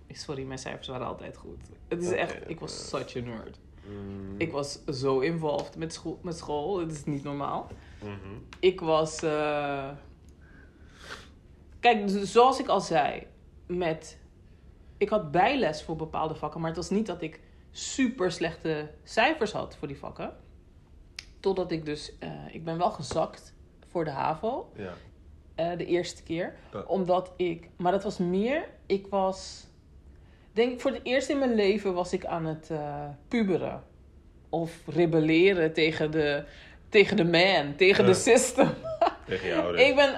Speaker 2: sorry, mijn cijfers waren altijd goed. Het is echt, ik was such a nerd.
Speaker 1: Mm,
Speaker 2: Ik was zo involved met school. Met school. Het is niet normaal.
Speaker 1: mhm.
Speaker 2: Ik was. eh, Kijk, zoals ik al zei, met. Ik had bijles voor bepaalde vakken, maar het was niet dat ik super slechte cijfers had voor die vakken. Totdat ik dus. eh, ik ben wel gezakt voor de HAVO
Speaker 1: Ja.
Speaker 2: eh, de eerste keer.
Speaker 1: Ja.
Speaker 2: Omdat ik. Maar dat was meer. Ik was. Denk ik voor het eerst in mijn leven was ik aan het eh, puberen. Of rebelleren tegen de, tegen de man, tegen de system.
Speaker 1: Tegen je ouders.
Speaker 2: Ik ben,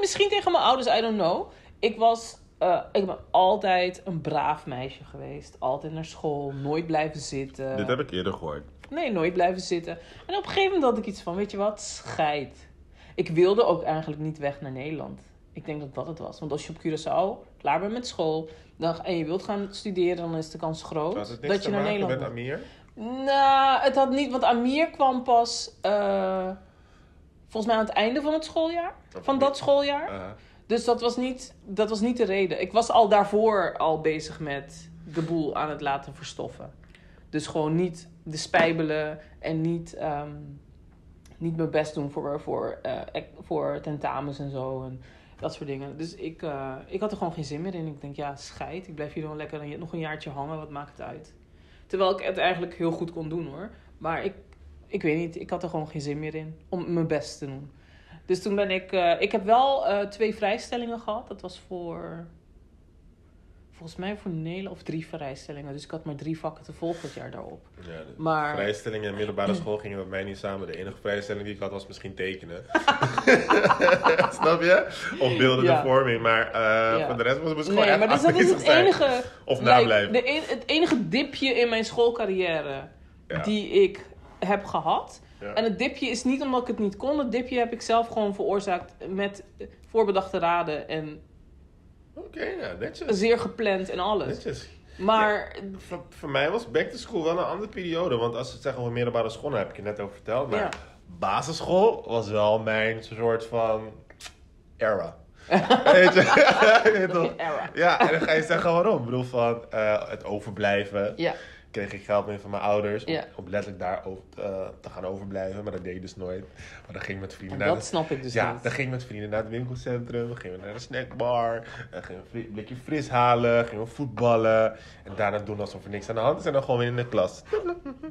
Speaker 2: misschien tegen mijn ouders, I don't know. Ik was, eh, ik ben altijd een braaf meisje geweest. Altijd naar school, nooit blijven zitten.
Speaker 1: Dit heb ik eerder gehoord.
Speaker 2: Nee, nooit blijven zitten. En op een gegeven moment had ik iets van, weet je wat, scheid. Ik wilde ook eigenlijk niet weg naar Nederland. Ik denk dat dat het was. Want als je op Curaçao klaar bent met school dan, en je wilt gaan studeren, dan is de kans groot dat je
Speaker 1: te
Speaker 2: naar
Speaker 1: maken
Speaker 2: Nederland
Speaker 1: met
Speaker 2: moet.
Speaker 1: Amir?
Speaker 2: Nou, het had niet, want Amir kwam pas eh, volgens mij aan het einde van het schooljaar. Van dat schooljaar.
Speaker 1: Uh,
Speaker 2: Dus dat was, niet, dat was niet de reden. Ik was al daarvoor al bezig met de boel aan het laten verstoffen. Dus gewoon niet de spijbelen en niet, ehm, niet mijn best doen voor, voor, eh, voor tentamens en zo. En dat soort dingen. Dus ik, eh, ik had er gewoon geen zin meer in. Ik denk, ja, scheid. Ik blijf hier gewoon lekker nog een jaartje hangen. Wat maakt het uit? Terwijl ik het eigenlijk heel goed kon doen hoor. Maar ik, ik weet niet, ik had er gewoon geen zin meer in om mijn best te doen. Dus toen ben ik... eh, ik heb wel eh, twee vrijstellingen gehad. Dat was voor... Volgens mij voor Nederland of drie vrijstellingen. Dus ik had maar drie vakken te volgen het jaar daarop.
Speaker 1: ja,
Speaker 2: Maar...
Speaker 1: Vrijstellingen in middelbare school gingen met mij niet samen. De enige vrijstelling die ik had was misschien tekenen. Snap je? Of beeldende
Speaker 2: Ja.
Speaker 1: vorming. Maar
Speaker 2: Ja.
Speaker 1: voor de rest was het gewoon
Speaker 2: Nee,
Speaker 1: echt
Speaker 2: maar dus dat is het
Speaker 1: zijn.
Speaker 2: enige...
Speaker 1: Of
Speaker 2: like,
Speaker 1: nablijven.
Speaker 2: de en- het enige dipje in mijn schoolcarrière die ik heb gehad.
Speaker 1: Ja.
Speaker 2: En het dipje is niet omdat ik het niet kon. Het dipje heb ik zelf gewoon veroorzaakt met voorbedachte raden en
Speaker 1: Oké, ja, netjes.
Speaker 2: zeer gepland en alles.
Speaker 1: Netjes.
Speaker 2: Maar
Speaker 1: Voor, voor mij was back to school wel een andere periode. Want als we het zeggen over middelbare school, daar heb ik je net over verteld. Maar
Speaker 2: Ja.
Speaker 1: basisschool was wel mijn soort van era. Weet je?
Speaker 2: Era.
Speaker 1: Ja, en dan ga je zeggen waarom. Ik bedoel van eh, het overblijven.
Speaker 2: ja,
Speaker 1: Kreeg ik geld mee van mijn ouders om,
Speaker 2: Ja.
Speaker 1: om letterlijk daar over, eh, te gaan overblijven. Maar dat deed ik dus nooit. Maar dan ging ik met vrienden
Speaker 2: en
Speaker 1: naar
Speaker 2: dat
Speaker 1: de-
Speaker 2: snap ik dus
Speaker 1: ja,
Speaker 2: niet.
Speaker 1: dan ging ik met vrienden naar het winkelcentrum. Dan gingen we naar de snackbar. Dan gingen we een blikje fris halen. Gingen we voetballen. En daarna doen alsof er niks aan de hand is. En dan gewoon weer in de klas.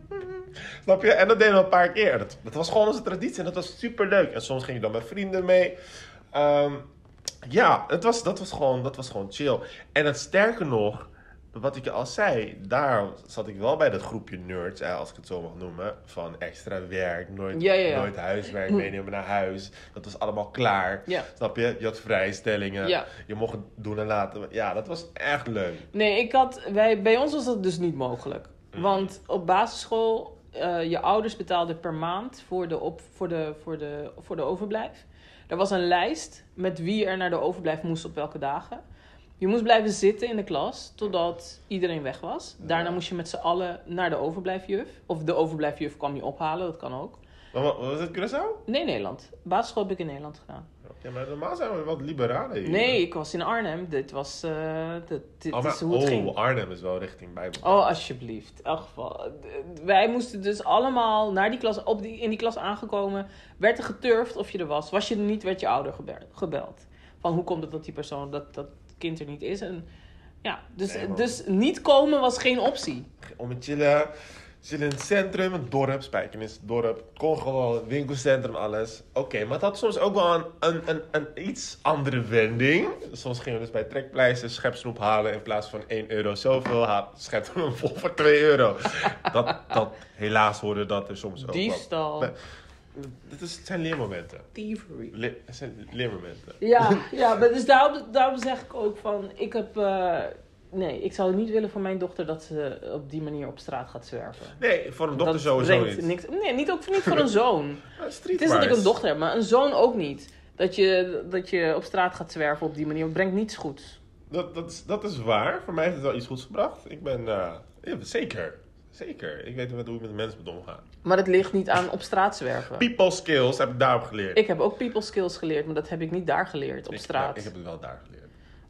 Speaker 1: Snap je? En dat deden we een paar keer. Dat, dat was gewoon onze traditie. En dat was super leuk. En soms ging ik dan met vrienden mee. Ehm, ja, het was, dat, was gewoon, dat was gewoon chill. En het sterker nog, wat ik je al zei, daar zat ik wel bij dat groepje nerds, als ik het zo mag noemen. Van extra werk, nooit,
Speaker 2: Ja, ja, ja.
Speaker 1: nooit huiswerk meenemen naar huis. Dat was allemaal klaar. Snap je? Je had vrijstellingen. Je mocht het doen en laten. Ja, dat was echt leuk.
Speaker 2: Nee, ik had, wij, bij ons was dat dus niet mogelijk.
Speaker 1: Mhm.
Speaker 2: Want op basisschool, eh, je ouders betaalden per maand voor de, op, voor, de, voor, de, voor de overblijf. Er was een lijst met wie er naar de overblijf moest op welke dagen. Je moest blijven zitten in de klas totdat iedereen weg was. Daarna moest je met z'n allen naar de overblijfjuf. Of de overblijfjuf kwam je ophalen, dat kan ook.
Speaker 1: Wat, was het Curaçao?
Speaker 2: Nee, Nederland. Basisschool heb ik in Nederland gedaan.
Speaker 1: Ja, maar normaal zijn we wat liberaler hier.
Speaker 2: Nee, ik was in Arnhem. Dit was. dit, dit
Speaker 1: Oh, maar,
Speaker 2: is hoe het
Speaker 1: oh,
Speaker 2: ging.
Speaker 1: Arnhem is wel richting Bijbel.
Speaker 2: Oh, alsjeblieft. In elk geval. Wij moesten dus allemaal naar die klas, op die, in die klas aangekomen. Werd er geturfd of je er was. Was je er niet, werd je ouder gebe- gebeld. Van hoe komt het dat die persoon, dat dat kind er niet is. En ja, dus,
Speaker 1: Nee,
Speaker 2: dus niet komen was geen optie.
Speaker 1: om te chillen. Chillen in het centrum, het dorp, Spijkenis, het dorp. Kon gewoon, winkelcentrum, alles. Oké, maar het had soms ook wel een, een, een, een iets andere wending. Soms gingen we dus bij trekpleister schepsnoep halen. In plaats van 1 euro zoveel, we hem vol voor 2 euro. dat, dat, helaas hoorde dat er soms ook.
Speaker 2: Diefstal.
Speaker 1: Maar- Dit is, het zijn leermomenten.
Speaker 2: Thievery.
Speaker 1: Le- het zijn leermomenten.
Speaker 2: Ja, ja maar dus daarom, daarom zeg ik ook van, ik heb, eh, nee, ik zou niet willen voor mijn dochter dat ze op die manier op straat gaat zwerven.
Speaker 1: Nee, voor een dochter
Speaker 2: dat
Speaker 1: sowieso
Speaker 2: brengt
Speaker 1: niet.
Speaker 2: Niks, nee, niet, ook niet voor een zoon.
Speaker 1: Ah,
Speaker 2: Het is dat ik een dochter heb, maar een zoon ook niet. Dat je, dat je op straat gaat zwerven op die manier, brengt niets goeds.
Speaker 1: Dat, dat, is, dat is waar. Voor mij heeft het wel iets goeds gebracht. Ik ben, eh, ja, zeker. Zeker. Ik weet hoe ik met mensen moet omgaan.
Speaker 2: Maar het ligt niet aan op straat zwerven.
Speaker 1: People skills heb ik daarop geleerd.
Speaker 2: Ik heb ook people skills geleerd, maar dat heb ik niet daar geleerd, op
Speaker 1: Ik-
Speaker 2: straat.
Speaker 1: Ik, heb het wel daar geleerd.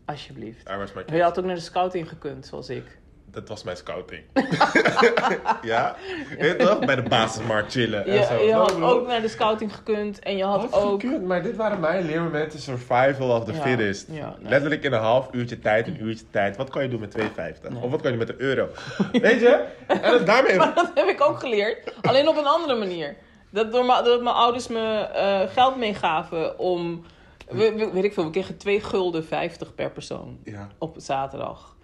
Speaker 2: Alsjeblieft.
Speaker 1: Daar was mijn
Speaker 2: Maar je had ook naar de scouting gekund, zoals ik.
Speaker 1: Dat was mijn scouting. ja? Weet je toch? Bij de basismarkt chillen en
Speaker 2: Je,
Speaker 1: zo.
Speaker 2: je had ook naar de scouting gekund en je had ook...
Speaker 1: gekund, maar dit waren mijn leermomenten survival of the
Speaker 2: Ja,
Speaker 1: fittest.
Speaker 2: ja, nee.
Speaker 1: Letterlijk in een half uurtje tijd, een uurtje tijd. Wat kan je doen met 2,50?
Speaker 2: Nee.
Speaker 1: Of wat kan je met een euro? Weet je? En dat daarmee...
Speaker 2: Maar dat heb ik ook geleerd, alleen op een andere manier. Dat, door dat mijn ouders me eh, geld meegaven om... we- we- weet ik veel, we kregen 2 gulden 50 per persoon
Speaker 1: Ja.
Speaker 2: op zaterdag.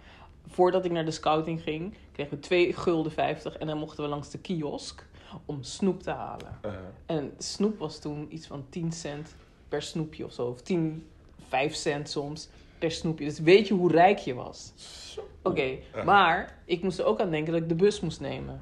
Speaker 2: Voordat ik naar de scouting ging, kregen we 2 gulden 50 en dan mochten we langs de kiosk om snoep te halen.
Speaker 1: Uh,
Speaker 2: En snoep was toen iets van 10 cent per snoepje of zo. Of 10, 5 cent soms per snoepje. Dus weet je hoe rijk je was? Oké,
Speaker 1: Ja.
Speaker 2: maar ik moest er ook aan denken dat ik de bus moest nemen.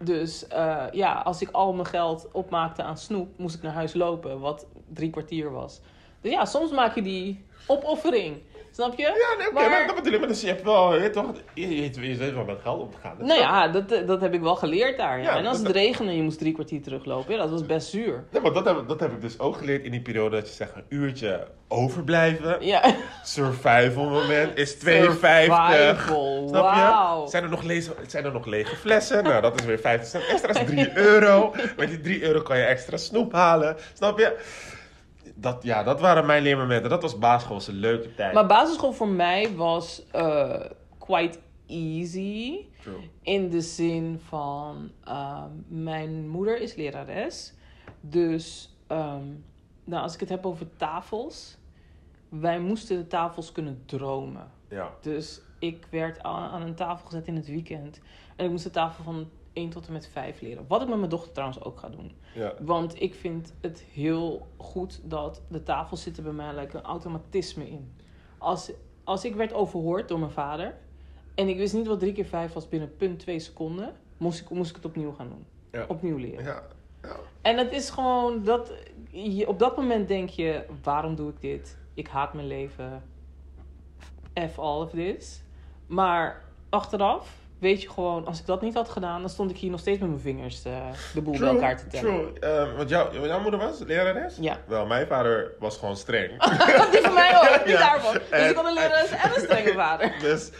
Speaker 2: Dus eh, ja, als ik al mijn geld opmaakte aan snoep, moest ik naar huis lopen, wat drie kwartier was. Dus ja, soms maak je die opoffering. Snap je?
Speaker 1: ja, nee, oké,
Speaker 2: Maar-
Speaker 1: maar... dat bedoel ik. Maar dus je hebt wel, je toch... Je, je, weet- je wel met geld om te gaan.
Speaker 2: Nou ja, dat, dat heb ik wel geleerd daar. Ja.
Speaker 1: Ja,
Speaker 2: en als
Speaker 1: dat-
Speaker 2: het regende en je moest drie kwartier teruglopen, ja, dat was best zuur.
Speaker 1: Nee, maar dat heb, dat heb ik dus ook geleerd in die periode. Dat je zegt, een uurtje overblijven.
Speaker 2: Ja.
Speaker 1: Survival moment is 2,50.
Speaker 2: Survival,
Speaker 1: Snap je?
Speaker 2: wauw.
Speaker 1: Zijn er, nog lege, zijn er nog lege flessen? Nou, dat is weer 50 cent. Extra is 3 euro. Met die 3 euro kan je extra snoep halen. Snap je? Dat, ja, dat waren mijn leermomenten. Dat was basisschool, was een leuke tijd.
Speaker 2: Maar basisschool voor mij was eh, quite easy.
Speaker 1: True.
Speaker 2: In de zin van, ehm, mijn moeder is lerares. Dus, ehm, nou, als ik het heb over tafels. Wij moesten de tafels kunnen dromen.
Speaker 1: Ja.
Speaker 2: Dus ik werd aan, aan een tafel gezet in het weekend. En ik moest de tafel van 1 tot en met 5 leren. Wat ik met mijn dochter trouwens ook ga doen.
Speaker 1: Ja.
Speaker 2: Want ik vind het heel goed dat de tafels zitten bij mij lijkt een automatisme in. Als, als ik werd overhoord door mijn vader en ik wist niet wat 3 keer 5 was binnen punt 2 seconden, moest ik, moest ik het opnieuw gaan doen.
Speaker 1: Ja.
Speaker 2: Opnieuw leren.
Speaker 1: Ja. ja.
Speaker 2: En het is gewoon dat je, op dat moment denk je: waarom doe ik dit? Ik haat mijn leven. F all of this. Maar achteraf weet je gewoon, als ik dat niet had gedaan, dan stond ik hier nog steeds met mijn vingers eh, de boel bij elkaar te tellen.
Speaker 1: True. Eh, want jouw, jouw moeder was lerares?
Speaker 2: Ja.
Speaker 1: Wel, mijn vader was gewoon streng.
Speaker 2: Die van mij ook, niet
Speaker 1: Ja.
Speaker 2: daarvan. Dus
Speaker 1: En-
Speaker 2: ik had een lerares en een strenge vader.
Speaker 1: Dus,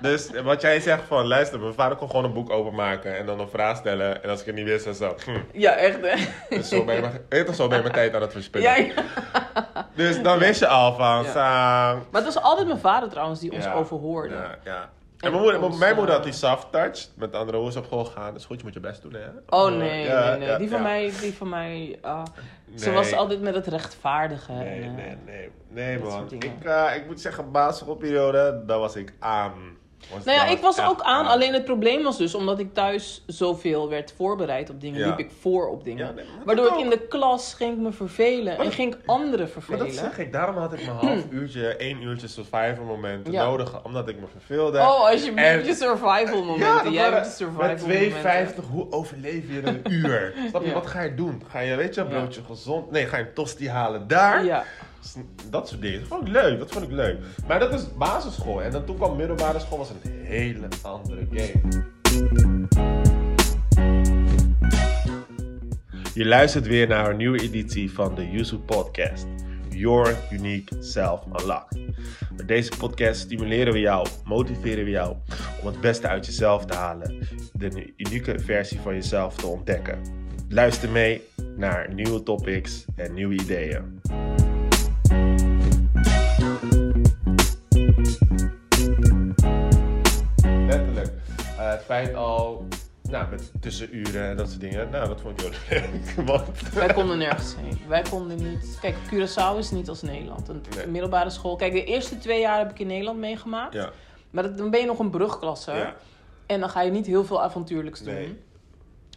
Speaker 1: dus wat jij zegt van, luister, mijn vader kon gewoon een boek openmaken en dan een vraag stellen. En als ik het niet wist, dan zo, hm,
Speaker 2: Ja, echt hè.
Speaker 1: dus zo ben je, toch, zo ben je mijn tijd aan het verspillen.
Speaker 2: Ja, ja.
Speaker 1: Dus dan wist je al van.
Speaker 2: Maar het was altijd mijn vader trouwens die ons overhoorde.
Speaker 1: Ja, ja.
Speaker 2: En
Speaker 1: En mijn moeder,
Speaker 2: ons,
Speaker 1: mijn moeder had die soft touch. Met andere woorden, is op school gaan. Dus goed, je moet je best doen, hè?
Speaker 2: Oh nee,
Speaker 1: ja,
Speaker 2: nee, nee.
Speaker 1: ja,
Speaker 2: die van
Speaker 1: ja.
Speaker 2: mij, die van mij. ah, Ze was altijd met het rechtvaardige.
Speaker 1: Nee,
Speaker 2: en, eh,
Speaker 1: nee, nee. Nee, man. Ik, eh, ik moet zeggen, basisschoolperiode, daar was ik aan. Was,
Speaker 2: Nou ja, ik was ook aan. Alleen het probleem was dus, omdat ik thuis zoveel werd voorbereid op dingen, liep ik voor op dingen.
Speaker 1: Ja, nee, maar dat
Speaker 2: Waardoor ik
Speaker 1: ook.
Speaker 2: in de klas ging ik me vervelen
Speaker 1: Maar
Speaker 2: en ging ik anderen
Speaker 1: Maar
Speaker 2: vervelen.
Speaker 1: dat zeg ik, daarom had ik mijn half uurtje, één uurtje survival momenten nodig, omdat ik me verveelde.
Speaker 2: Oh, alsjeblieft,
Speaker 1: En-
Speaker 2: je survival momenten. Jij hebt survival
Speaker 1: met
Speaker 2: momenten.
Speaker 1: 2,50, hoe overleef je een uur? Snap je, wat ga je doen? Ga je, weet je, een broodje gezond? Nee, ga je een tosti halen daar?
Speaker 2: Ja.
Speaker 1: Dat soort dingen. Dat vond ik leuk, dat vond ik leuk. Maar dat is basisschool. En dan toen kwam middelbare school, was een hele andere game. Je luistert weer naar een nieuwe editie van de Yuzu Podcast. Your Unique Self Unlocked. Met deze podcast stimuleren we jou, motiveren we jou om het beste uit jezelf te halen. De unieke versie van jezelf te ontdekken. Luister mee naar nieuwe topics en nieuwe ideeën. Letterlijk. Eh, het feit al, nou, met tussenuren en dat soort dingen. Nou, dat vond ik heel leuk. Want,
Speaker 2: Wij konden nergens heen. Wij konden niet. Kijk, Curaçao is niet als Nederland. Een
Speaker 1: Nee.
Speaker 2: middelbare school. Kijk, de eerste twee jaar heb ik in Nederland meegemaakt.
Speaker 1: ja,
Speaker 2: Maar dat, dan ben je nog een brugklasse.
Speaker 1: ja,
Speaker 2: En dan ga je niet heel veel avontuurlijks doen.
Speaker 1: Nee.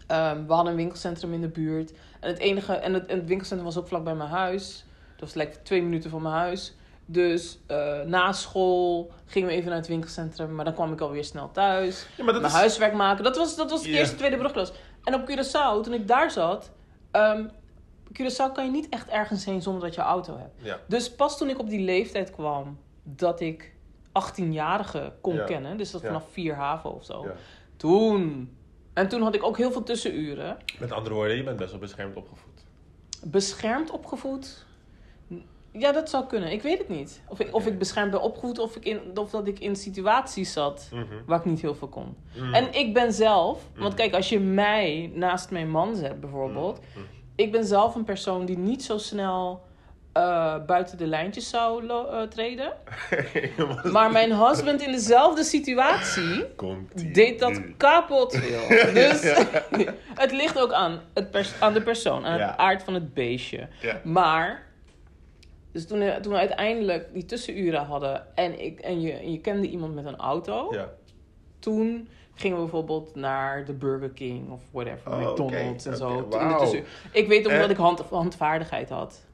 Speaker 2: Ehm, we hadden een winkelcentrum in de buurt. En het enige. En het, en het winkelcentrum was ook vlak bij mijn huis. Dat was lekker twee minuten van mijn huis. Dus eh, na school gingen we even naar het winkelcentrum. Maar dan kwam ik alweer snel thuis.
Speaker 1: ja
Speaker 2: Mijn
Speaker 1: is...
Speaker 2: huiswerk maken. Dat was, dat was de eerste, tweede brugklas. En op Curaçao, toen ik daar zat. ehm Curaçao kan je niet echt ergens heen zonder dat je auto hebt.
Speaker 1: Ja,
Speaker 2: Dus pas toen ik op die leeftijd kwam dat ik 18-jarigen kon
Speaker 1: Ja.
Speaker 2: kennen, dus dat vanaf 4 haven of zo. Toen. En toen had ik ook heel veel tussenuren.
Speaker 1: Met andere woorden, je bent best wel beschermd opgevoed.
Speaker 2: Beschermd opgevoed? Ja, dat zou kunnen. Ik weet het niet. Of ik, of ik beschermd ben opgevoed of, ik in, of dat ik in situaties zat
Speaker 1: Mhm.
Speaker 2: waar ik niet heel veel kon.
Speaker 1: Mm.
Speaker 2: En ik ben zelf, want
Speaker 1: Mhm.
Speaker 2: kijk, als je mij naast mijn man zet bijvoorbeeld.
Speaker 1: Mhm.
Speaker 2: Ik ben zelf een persoon die niet zo snel eh, buiten de lijntjes zou eh, treden. Maar mijn husband in dezelfde situatie deed dat
Speaker 1: nu.
Speaker 2: kapot veel. Dus het ligt ook aan, het aan de persoon, aan
Speaker 1: Ja.
Speaker 2: het aard van het beestje.
Speaker 1: Ja.
Speaker 2: Maar, dus toen, toen we uiteindelijk die tussenuren hadden en, ik, en, je, en je kende iemand met een auto,
Speaker 1: Ja.
Speaker 2: toen gingen we bijvoorbeeld naar de Burger King of whatever,
Speaker 1: Oh,
Speaker 2: McDonald's en zo. de Ik weet ook
Speaker 1: En-
Speaker 2: dat ik hand, handvaardigheid had.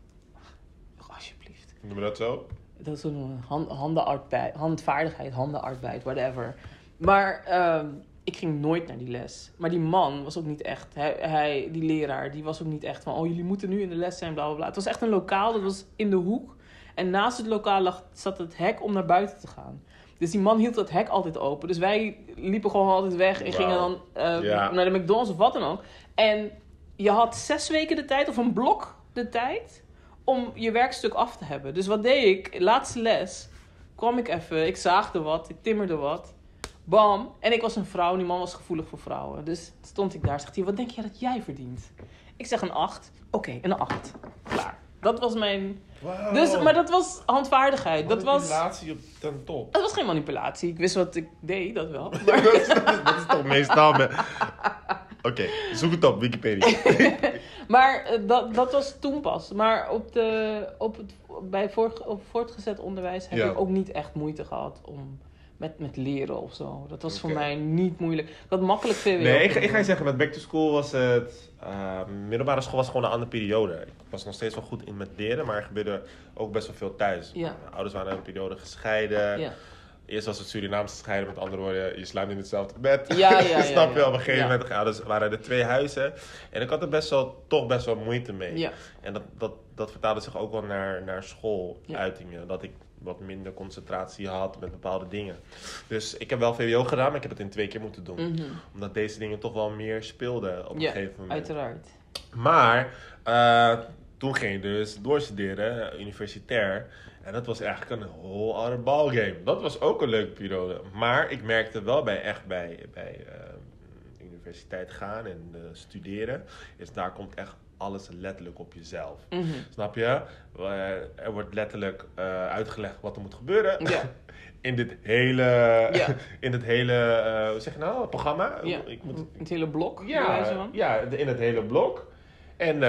Speaker 2: Alsjeblieft.
Speaker 1: Noemen we dat zo?
Speaker 2: Dat is een hand, handenarbeid, handvaardigheid, handenarbeid, whatever. Maar ehm, ik ging nooit naar die les. Maar die man was ook niet echt, hij, hij, die leraar, die was ook niet echt van, oh jullie moeten nu in de les zijn, bla bla bla. Het was echt een lokaal, dat was in de hoek. En naast het lokaal lag, zat het hek om naar buiten te gaan. Dus die man hield dat hek altijd open. Dus wij liepen gewoon altijd weg en gingen dan eh,
Speaker 1: Ja.
Speaker 2: naar de McDonald's of wat dan ook. En je had zes weken de tijd, of een blok de tijd, om je werkstuk af te hebben. Dus wat deed ik? Laatste les kwam ik even, ik zaagde wat, ik timmerde wat. Bam. En ik was een vrouw, die man was gevoelig voor vrouwen. Dus stond ik daar, zegt hij, wat denk je dat jij verdient? Ik zeg een 8. Oké, een 8. Klaar. Dat was mijn... Dus, maar dat was handvaardigheid. Dat was,
Speaker 1: Manipulatie op ten top.
Speaker 2: dat was geen manipulatie. Ik wist wat ik deed, dat wel.
Speaker 1: dat,
Speaker 2: Maar,
Speaker 1: is, dat is toch meestal. Oké, zoek het op, Wikipedia.
Speaker 2: maar eh, dat, dat was toen pas. Maar op de, op het, bij voor, op voortgezet onderwijs heb
Speaker 1: Ja.
Speaker 2: ik ook niet echt moeite gehad om... Met, met leren of zo. Dat was voor mij niet moeilijk. Had makkelijk VWO.
Speaker 1: Nee, ik, ik ga je zeggen, met back to school was het... eh, middelbare school was gewoon een andere periode. Ik was nog steeds wel goed in met leren, maar er gebeurde ook best wel veel thuis.
Speaker 2: Ja.
Speaker 1: Mijn ouders waren een periode gescheiden.
Speaker 2: Ja.
Speaker 1: Eerst was het Surinaamse scheiden, met andere woorden, je slaapt in hetzelfde bed.
Speaker 2: Ja, ja, ja,
Speaker 1: Snap je? Op een gegeven moment ja, dus waren er twee huizen. En ik had er best wel, toch best wel moeite mee.
Speaker 2: Ja.
Speaker 1: En dat, dat, dat vertaalde zich ook wel naar, naar schooluitingen. Dat ik wat minder concentratie had met bepaalde dingen. Dus ik heb wel VWO gedaan, maar ik heb het in twee keer moeten doen.
Speaker 2: Mhm.
Speaker 1: Omdat deze dingen toch wel meer speelden op een
Speaker 2: Ja,
Speaker 1: gegeven moment.
Speaker 2: Uiteraard.
Speaker 1: Maar eh, toen ging ik dus doorstuderen, universitair. En dat was eigenlijk een whole other ballgame. Dat was ook een leuke periode. Maar ik merkte wel bij echt bij, bij eh, universiteit gaan en eh, studeren. Is daar komt echt alles letterlijk op jezelf.
Speaker 2: Mhm.
Speaker 1: Snap je? Eh, er wordt letterlijk eh, uitgelegd wat er moet gebeuren.
Speaker 2: Ja.
Speaker 1: In dit hele, in dit hele eh, hoe zeg je nou, programma. Ik moet,
Speaker 2: Het hele blok.
Speaker 1: ja, ja, in het hele blok. En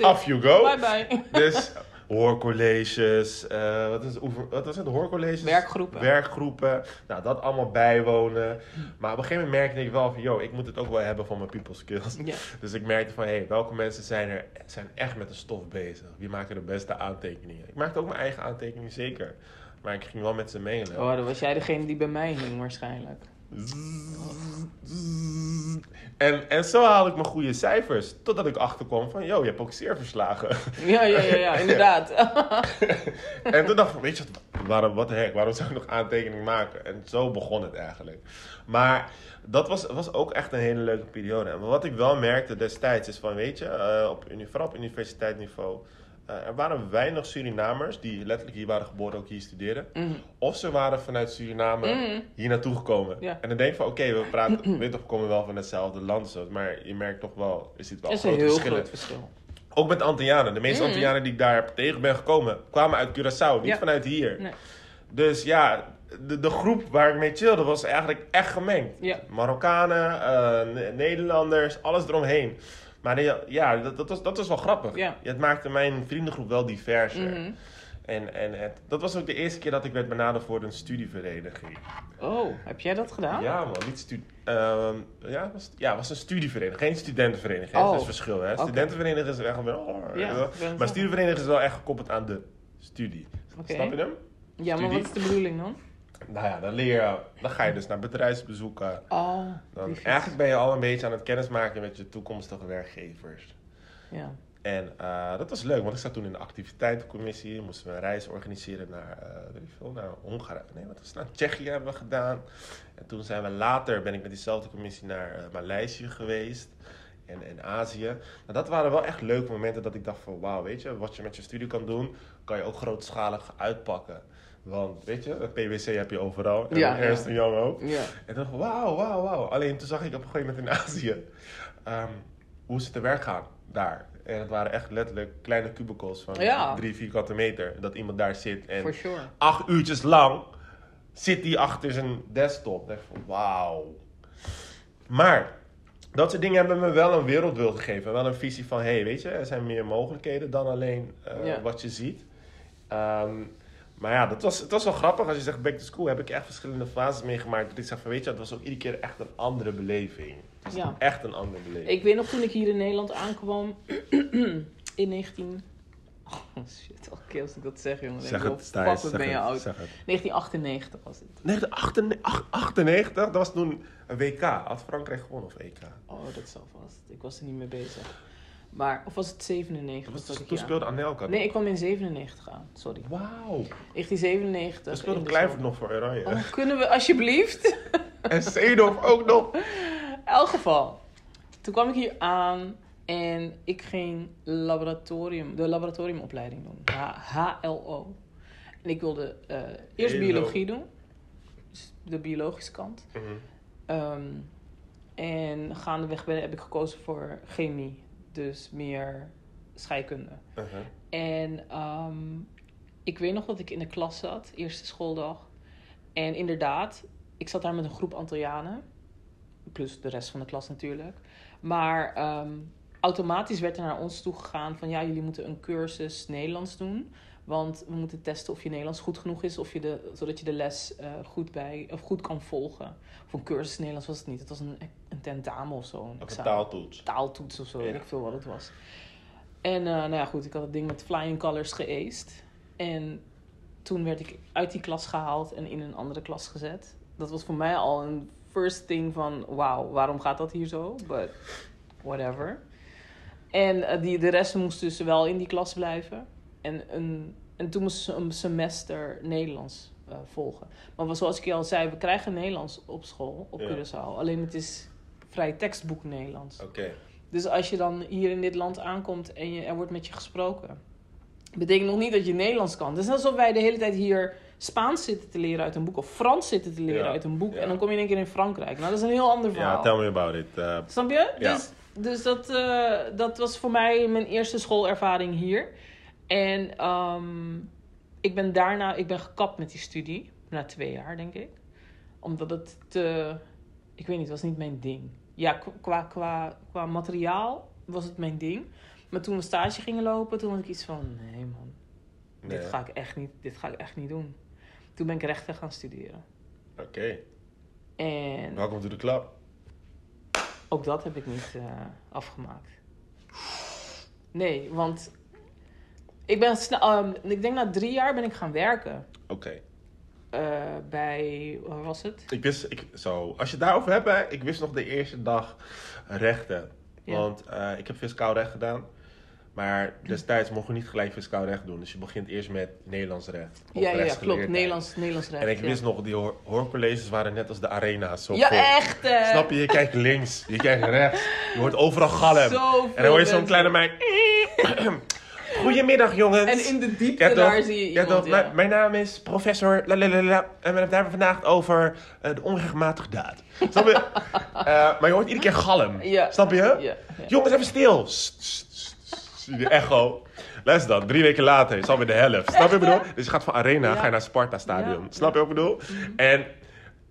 Speaker 1: off you go.
Speaker 2: Bye bye.
Speaker 1: Dus hoorcolleges, eh, wat, is, wat was het? Hoorcolleges?
Speaker 2: Werkgroepen.
Speaker 1: Werkgroepen. Nou, dat allemaal bijwonen. Maar op een gegeven moment merkte ik wel van, yo, ik moet het ook wel hebben voor mijn people skills. Dus ik merkte van, hé, hey, welke mensen zijn er zijn echt met de stof bezig? Wie maken de beste aantekeningen? Ik maakte ook mijn eigen aantekeningen, zeker. Maar ik ging wel met ze mailen.
Speaker 2: Oh, dan was jij degene die bij mij hing waarschijnlijk.
Speaker 1: En, en zo haalde ik mijn goede cijfers. Totdat ik achterkwam van, yo, je hebt ook zeer verslagen.
Speaker 2: Ja, ja, ja, ja inderdaad.
Speaker 1: en toen dacht ik, weet je wat, waarom, wat de heck, waarom zou ik nog aantekening maken? En zo begon het eigenlijk. Maar dat was, was ook echt een hele leuke periode. En wat ik wel merkte destijds is van, weet je, eh, op, vooral op universiteitsniveau... eh, er waren weinig Surinamers die letterlijk hier waren geboren, ook hier studeerden.
Speaker 2: Mhm.
Speaker 1: Of ze waren vanuit Suriname
Speaker 2: Mhm.
Speaker 1: hier naartoe gekomen.
Speaker 2: Ja.
Speaker 1: En dan denk je van, oké, we praten, weet toch, we komen wel van hetzelfde land. Zo, maar je merkt toch wel, er zit wel
Speaker 2: is een
Speaker 1: grote
Speaker 2: heel
Speaker 1: verschillen.
Speaker 2: groot verschil.
Speaker 1: Ook met Antillianen. De meeste
Speaker 2: Mhm.
Speaker 1: Antillianen die ik daar tegen ben gekomen, kwamen uit Curaçao, niet
Speaker 2: Ja.
Speaker 1: vanuit hier.
Speaker 2: Nee.
Speaker 1: Dus ja, de, de groep waar ik mee chillde was eigenlijk echt gemengd.
Speaker 2: Ja.
Speaker 1: Marokkanen, eh, Ne- Nederlanders, alles eromheen. Maar die- ja, dat, dat, was, dat was wel grappig.
Speaker 2: Ja.
Speaker 1: Het maakte mijn vriendengroep wel diverser.
Speaker 2: Mhm.
Speaker 1: En, en het, dat was ook de eerste keer dat ik werd benaderd voor een studievereniging.
Speaker 2: Oh, heb jij dat gedaan?
Speaker 1: Ja, man, niet stu ehm, ja, was, ja, was een studievereniging, geen studentenvereniging.
Speaker 2: Oh.
Speaker 1: Dat is het verschil, hè? Studentenvereniging is echt wel. Oh,
Speaker 2: Ja,
Speaker 1: maar studievereniging is wel echt gekoppeld aan de studie. Snap je hem?
Speaker 2: Ja, maar wat is de bedoeling dan?
Speaker 1: Nou ja, dan leer je, dan ga je dus naar bedrijfsbezoeken.
Speaker 2: Oh,
Speaker 1: Dan, eigenlijk ben je al een beetje aan het kennismaken met je toekomstige werkgevers.
Speaker 2: Ja.
Speaker 1: En eh, dat was leuk, want ik zat toen in de activiteitencommissie. Moesten we een reis organiseren naar, eh weet ik veel, naar Hongarije. Nee, wat was het? Naar Tsjechië hebben we gedaan. En toen zijn we later, ben ik met diezelfde commissie naar eh, Maleisië geweest. En, en Azië. Nou, dat waren wel echt leuke momenten dat ik dacht van, wauw, weet je, wat je met je studie kan doen, kan je ook grootschalig uitpakken. Want, weet je, het PwC heb je overal. En
Speaker 2: Ja,
Speaker 1: Ernst
Speaker 2: ja.
Speaker 1: Young ook.
Speaker 2: Ja.
Speaker 1: En toen dacht ik, wauw, wauw, wauw. Alleen toen zag ik op een gegeven moment in Azië ehm, hoe ze te werk gaan daar. En het waren echt letterlijk kleine cubicles van
Speaker 2: Ja.
Speaker 1: drie vierkante meter. Dat iemand daar zit en
Speaker 2: sure.
Speaker 1: acht uurtjes lang zit hij achter zijn desktop. Ik dacht van, wauw. Maar dat soort dingen hebben me wel een wereldbeeld gegeven. Wel een visie van, hé, hey, weet je, er zijn meer mogelijkheden dan alleen eh,
Speaker 2: Ja.
Speaker 1: wat je ziet. Ehm, maar ja, dat was, het was wel grappig. Als je zegt back to school, heb ik echt verschillende fases meegemaakt. Dat ik zeg van, weet je, het was ook iedere keer echt een andere beleving. Het was
Speaker 2: Ja.
Speaker 1: echt een andere beleving.
Speaker 2: Ik weet nog toen ik hier in Nederland aankwam in 19... Oh shit, keer als ik dat zeg, jongen.
Speaker 1: zeg het, Thijs, zeg
Speaker 2: ben je oud.
Speaker 1: zeg het.
Speaker 2: 1998 was het.
Speaker 1: 1998, dat was toen een WK. Had Frankrijk gewonnen of EK?
Speaker 2: Oh, dat zal vast. Ik was er niet mee bezig. Maar, of was het 97?
Speaker 1: Dat was, toen speelde Anelka.
Speaker 2: Nee, ik kwam in 97 aan. Sorry.
Speaker 1: Wauw.
Speaker 2: 1997.
Speaker 1: Toen speelde Kluivert nog voor Oranje.
Speaker 2: Oh, kunnen we alsjeblieft?
Speaker 1: En Seedorf ook nog.
Speaker 2: In elk geval. Toen kwam ik hier aan en ik ging laboratorium, de laboratoriumopleiding doen. H- HLO. En ik wilde eh, eerst biologie doen. Dus de biologische kant.
Speaker 1: Mhm.
Speaker 2: Ehm, en gaandeweg ben, heb ik gekozen voor chemie. Dus meer scheikunde.
Speaker 1: Uh-huh.
Speaker 2: En ehm, ik weet nog dat ik in de klas zat, eerste schooldag. En inderdaad, ik zat daar met een groep Antillianen. Plus de rest van de klas natuurlijk. Maar ehm, automatisch werd er naar ons toe gegaan van... ja, jullie moeten een cursus Nederlands doen. Want we moeten testen of je Nederlands goed genoeg is... Of je de, zodat je de les eh, goed, bij, of goed kan volgen. Of een cursus Nederlands was het niet. Het was een, een tentamen of zo. Een
Speaker 1: taaltoets.
Speaker 2: taaltoets of zo,
Speaker 1: Ja.
Speaker 2: weet ik veel wat het was. En eh, nou ja, goed, ik had het ding met flying colors geaced. En toen werd ik uit die klas gehaald en in een andere klas gezet. Dat was voor mij al een first thing van, wauw, waarom gaat dat hier zo? But whatever. En eh, die, de rest moest dus wel in die klas blijven. En, een, en toen moest ze een semester Nederlands eh, volgen. Maar zoals ik je al zei, we krijgen Nederlands op school, op
Speaker 1: Ja.
Speaker 2: Curaçao. Alleen het is vrij tekstboek Nederlands.
Speaker 1: Oké.
Speaker 2: Dus als je dan hier in dit land aankomt en je, er wordt met je gesproken, betekent nog niet dat je Nederlands kan. Het is net alsof wij de hele tijd hier Spaans zitten te leren uit een boek of Frans zitten te leren
Speaker 1: Ja,
Speaker 2: uit een boek
Speaker 1: ja.
Speaker 2: En dan kom je in één keer in Frankrijk. Nou, dat is een heel ander verhaal.
Speaker 1: Ja, tell me about it. Eh,
Speaker 2: Snap je?
Speaker 1: Ja.
Speaker 2: Dus, dus dat, eh, dat was voor mij mijn eerste schoolervaring hier. En ehm, ik ben daarna, ik ben gekapt met die studie. Na twee jaar, denk ik. Omdat het te, ik weet niet, het was niet mijn ding. Ja, qu- qua, qua, qua materiaal was het mijn ding. Maar toen we stage gingen lopen, toen had ik iets van, nee man,
Speaker 1: nee.
Speaker 2: dit, ga ik echt niet, dit ga ik echt niet doen. Toen ben ik rechten gaan studeren.
Speaker 1: Oké.
Speaker 2: En
Speaker 1: Welkom to the club.
Speaker 2: Ook dat heb ik niet eh, afgemaakt. Nee, want ik ben snel, ehm, ik denk na drie jaar ben ik gaan werken.
Speaker 1: Oké.
Speaker 2: Eh, bij, waar was het?
Speaker 1: Ik wist, ik, zo, als je het daarover hebt, hè, ik wist nog de eerste dag rechten.
Speaker 2: Ja.
Speaker 1: Want eh, ik heb fiscaal recht gedaan. Maar destijds mocht je niet gelijk fiscaal recht doen. Dus je begint eerst met Nederlands recht.
Speaker 2: Ja, ja, klopt. Nederlands, Nederlands recht.
Speaker 1: En ik
Speaker 2: ja.
Speaker 1: wist nog, die hoor- hoorcolleges waren net als de arena's. Zo
Speaker 2: Ja,
Speaker 1: vol.
Speaker 2: echt hè?
Speaker 1: Snap je? Je kijkt links, je kijkt rechts. Je hoort overal galm. En dan hoor je zo'n kleine meid. Goedemiddag jongens.
Speaker 2: En in de diepte
Speaker 1: Ja,
Speaker 2: daar zie je
Speaker 1: Ja, toch?
Speaker 2: ja.
Speaker 1: Mijn, naam is professor lalalala, en we hebben het daar vandaag over eh, de onregelmatige daad. Snap je? Eh, maar je hoort iedere keer galm.
Speaker 2: Ja.
Speaker 1: Snap je? Jongens, even stil. De echo. Luister dan, drie weken later is alweer de helft. Snap je wat ik bedoel? Dus je gaat van Arena, ga je naar Sparta Stadion. Snap je wat ik bedoel? En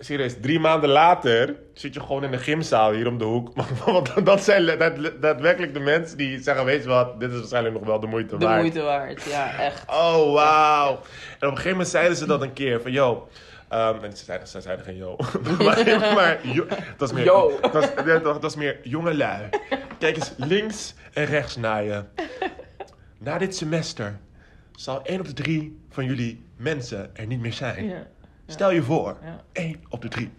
Speaker 1: serieus, drie maanden later zit je gewoon in een gymzaal hier om de hoek. Want dat zijn dat- daadwerkelijk de mensen die zeggen, weet je wat, dit is waarschijnlijk nog wel de moeite
Speaker 2: De
Speaker 1: waard.
Speaker 2: moeite waard, ja, echt.
Speaker 1: Oh, wauw. En op een gegeven moment zeiden ze dat een keer. Van, yo. ehm, en ze zeiden, ze zeiden geen yo. maar, maar het was meer,
Speaker 2: Yo.
Speaker 1: Het was meer jonge lui. Kijk eens links en rechts naar je. Na dit semester zal één op de drie van jullie mensen er niet meer zijn.
Speaker 2: Ja.
Speaker 1: Stel je voor, één op de drie.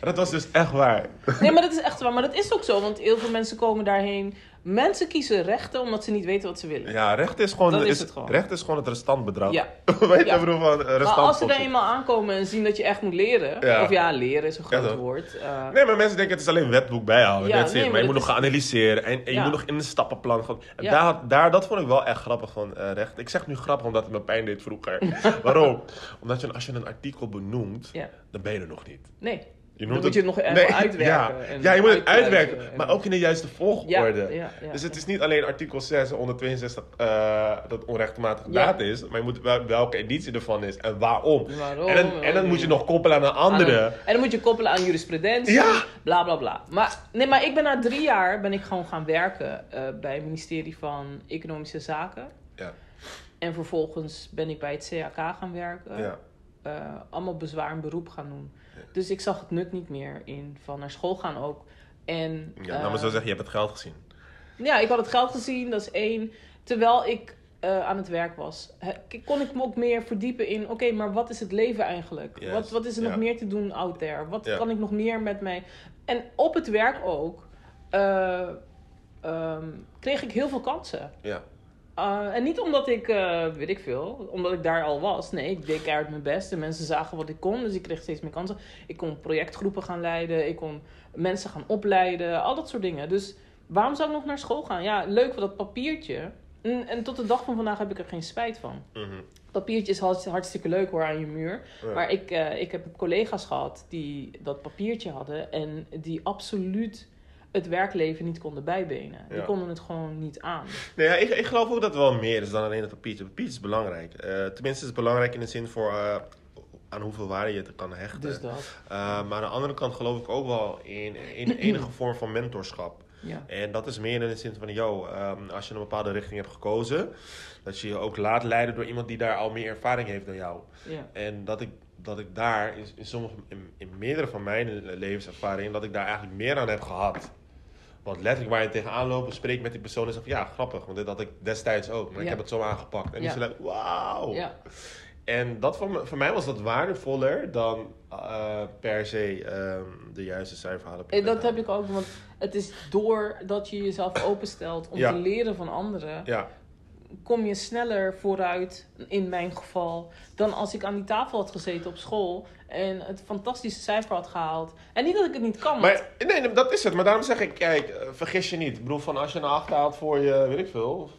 Speaker 1: Dat was dus echt waar.
Speaker 2: Nee, maar dat is echt waar. Maar dat is ook zo, want heel veel mensen komen daarheen. Mensen kiezen rechten omdat ze niet weten wat ze willen.
Speaker 1: Ja, recht is gewoon,
Speaker 2: Dat is het gewoon.
Speaker 1: Recht is gewoon het restantbedrag.
Speaker 2: Ja.
Speaker 1: Weet je,
Speaker 2: Ja.
Speaker 1: van eh,
Speaker 2: Maar
Speaker 1: restant.
Speaker 2: als ze er eenmaal aankomen en zien dat je echt moet leren.
Speaker 1: Ja.
Speaker 2: Of ja, leren is een groot woord. eh,
Speaker 1: Nee, maar mensen denken het is alleen wetboek bijhouden.
Speaker 2: Ja, nee,
Speaker 1: maar je moet nog gaan analyseren en, en je moet nog in een stappenplan gaan. En
Speaker 2: Ja.
Speaker 1: daar, daar, dat vond ik wel echt grappig van eh, recht. Ik zeg nu grappig omdat het me pijn deed vroeger. Waarom? Omdat je, als je een artikel benoemt, dan ben je er nog niet.
Speaker 2: Nee.
Speaker 1: Je
Speaker 2: Dan moet je het nog even uitwerken
Speaker 1: Ja,
Speaker 2: en
Speaker 1: ja je moet het uitwerken,
Speaker 2: en-
Speaker 1: maar ook in de juiste volgorde.
Speaker 2: Ja, ja, ja,
Speaker 1: dus het is niet alleen artikel 6 162 eh, dat onrechtmatig daad is, maar je moet wel, welke editie ervan is en waarom.
Speaker 2: Waarom?
Speaker 1: En dan, en dan moet je nog koppelen aan een andere.
Speaker 2: Aan een- en dan moet je koppelen aan jurisprudentie.
Speaker 1: Ja.
Speaker 2: Bla bla bla. Maar, nee, maar ik ben na drie jaar ben ik gewoon gaan werken eh, bij het ministerie van Economische Zaken.
Speaker 1: Ja,
Speaker 2: En vervolgens ben ik bij het CAK gaan werken.
Speaker 1: ja.
Speaker 2: eh, allemaal bezwaar en beroep gaan doen. Dus ik zag het nut niet meer in van naar school gaan ook. En,
Speaker 1: ja nou maar zo
Speaker 2: eh,
Speaker 1: zeggen, je hebt het geld gezien.
Speaker 2: Ja, ik had het geld gezien, dat is één. Terwijl ik eh, aan het werk was, kon ik me ook meer verdiepen in... oké, maar wat is het leven eigenlijk? Wat, wat is er
Speaker 1: ja.
Speaker 2: nog meer te doen out there? Wat
Speaker 1: Ja.
Speaker 2: kan ik nog meer met mij... En op het werk ook eh, ehm, kreeg ik heel veel kansen.
Speaker 1: Ja.
Speaker 2: Uh, en niet omdat ik, eh, weet ik veel, omdat ik daar al was. Nee, ik deed keihard mijn best en mensen zagen wat ik kon. Dus ik kreeg steeds meer kansen. Ik kon projectgroepen gaan leiden. Ik kon mensen gaan opleiden. Al dat soort dingen. Dus waarom zou ik nog naar school gaan? Ja, leuk voor dat papiertje. En, en tot de dag van vandaag heb ik er geen spijt van.
Speaker 1: Mhm.
Speaker 2: Papiertje is hartst- hartstikke leuk hoor aan je muur.
Speaker 1: Ja.
Speaker 2: Maar ik, eh, ik heb collega's gehad die dat papiertje hadden. En die absoluut het werkleven niet konden bijbenen. Die
Speaker 1: Ja.
Speaker 2: konden het gewoon niet aan.
Speaker 1: Nee, ja, ik, ik geloof ook dat het wel meer is dan alleen het papiertje. Papiertje is belangrijk. Eh, tenminste, is het belangrijk in de zin voor eh, aan hoeveel waarde je het kan hechten.
Speaker 2: Dus dat.
Speaker 1: Eh, maar aan de andere kant geloof ik ook wel in, in enige vorm van mentorschap.
Speaker 2: Ja.
Speaker 1: En dat is meer in de zin van, yo, ehm, als je een bepaalde richting hebt gekozen, dat je je ook laat leiden door iemand die daar al meer ervaring heeft dan jou.
Speaker 2: Ja.
Speaker 1: En dat ik, dat ik daar, in, in, sommige, in, in meerdere van mijn levenservaringen, dat ik daar eigenlijk meer aan heb gehad. Want letterlijk waar je tegenaan loopt, spreek met die persoon en zeg van, ja, grappig, want dit had ik destijds ook. Maar ik heb het zo aangepakt. En die like, wauw.
Speaker 2: Ja.
Speaker 1: En dat voor, me- voor mij was dat waardevoller dan eh, per se ehm, de juiste cijfer halen.
Speaker 2: En dat heb ik ook, want het is doordat je jezelf openstelt om
Speaker 1: Ja.
Speaker 2: te leren van anderen,
Speaker 1: Ja,
Speaker 2: kom je sneller vooruit, in mijn geval, dan als ik aan die tafel had gezeten op school en het fantastische cijfer had gehaald. En niet dat ik het niet kan,
Speaker 1: maar nee, nee, dat is het. Maar daarom zeg ik, kijk, eh, vergis je niet. Ik bedoel, van als je een 8 haalt voor je, weet ik veel,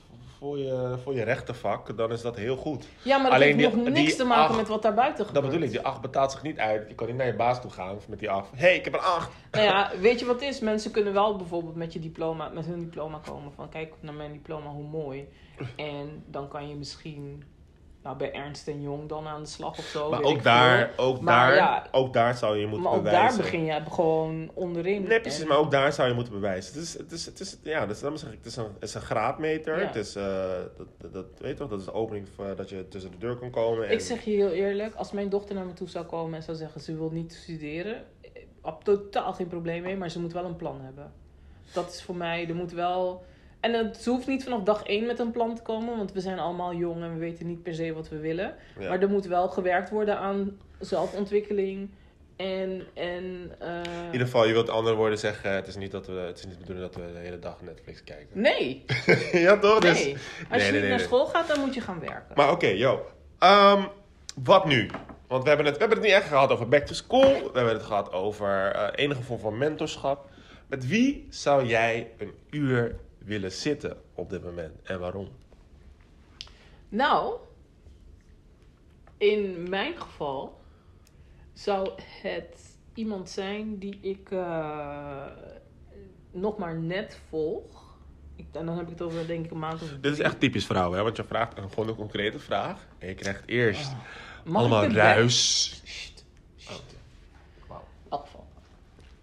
Speaker 1: voor je, voor je rechtenvak, dan is dat heel goed.
Speaker 2: ja, maar dat
Speaker 1: alleen
Speaker 2: heeft
Speaker 1: die-
Speaker 2: nog niks te maken
Speaker 1: acht-
Speaker 2: met wat daar buiten gebeurt.
Speaker 1: Dat bedoel ik, die 8 betaalt zich niet uit. Je kan niet naar je baas toe gaan met die 8. Hé, hey, ik heb een 8.
Speaker 2: Nou ja, weet je wat het is? Mensen kunnen wel bijvoorbeeld met je diploma, met hun diploma komen van kijk naar mijn diploma, hoe mooi. En dan kan je misschien nou, bij Ernst en Jong dan aan de slag of zo.
Speaker 1: Maar ook daar,
Speaker 2: veel.
Speaker 1: ook,
Speaker 2: Maar
Speaker 1: daar,
Speaker 2: ja,
Speaker 1: ook daar zou je moeten
Speaker 2: maar ook
Speaker 1: bewijzen.
Speaker 2: daar begin je gewoon onderin.
Speaker 1: Nee, precies,
Speaker 2: En-
Speaker 1: maar ook daar zou je moeten bewijzen. Het is, het is, het is, ja, ik, het is een, het is een graadmeter.
Speaker 2: Ja.
Speaker 1: Het is, eh, dat, dat, dat- weet je toch, dat is de opening voor, dat je tussen de deur kan komen. En,
Speaker 2: Ik zeg je heel eerlijk, als mijn dochter naar me toe zou komen en zou zeggen ze wil niet studeren, ik heb totaal geen probleem mee, maar ze moet wel een plan hebben. Dat is voor mij, er moet wel. En het, hoeft niet vanaf dag één met een plan te komen, want we zijn allemaal jong en we weten niet per se wat we willen.
Speaker 1: ja.
Speaker 2: Maar er moet wel gewerkt worden aan zelfontwikkeling en. en eh,
Speaker 1: In ieder geval, je wilt andere woorden zeggen, het is niet, dat we, het is niet de bedoeling dat we de hele dag Netflix kijken.
Speaker 2: Nee,
Speaker 1: ja, toch? Dus-
Speaker 2: nee. Als
Speaker 1: nee,
Speaker 2: je
Speaker 1: nee,
Speaker 2: niet
Speaker 1: nee,
Speaker 2: naar
Speaker 1: nee.
Speaker 2: school gaat, dan moet je gaan werken.
Speaker 1: Maar oké, yo. Ehm, wat nu? Want we hebben, het, we hebben het niet echt gehad over back to school. We hebben het gehad over eh, enige vorm van mentorschap. Met wie zou jij een uur willen zitten op dit moment en waarom?
Speaker 2: Nou, in mijn geval zou het iemand zijn die ik eh, nog maar net volg. Ik, en dan heb ik het over denk ik een maand of
Speaker 1: Dit is echt typisch vrouwen, hè? Want je vraagt een, gewoon een concrete vraag. En je krijgt eerst
Speaker 2: Mag
Speaker 1: allemaal ruis.
Speaker 2: Sst, sst.
Speaker 1: Oh,
Speaker 2: elk geval.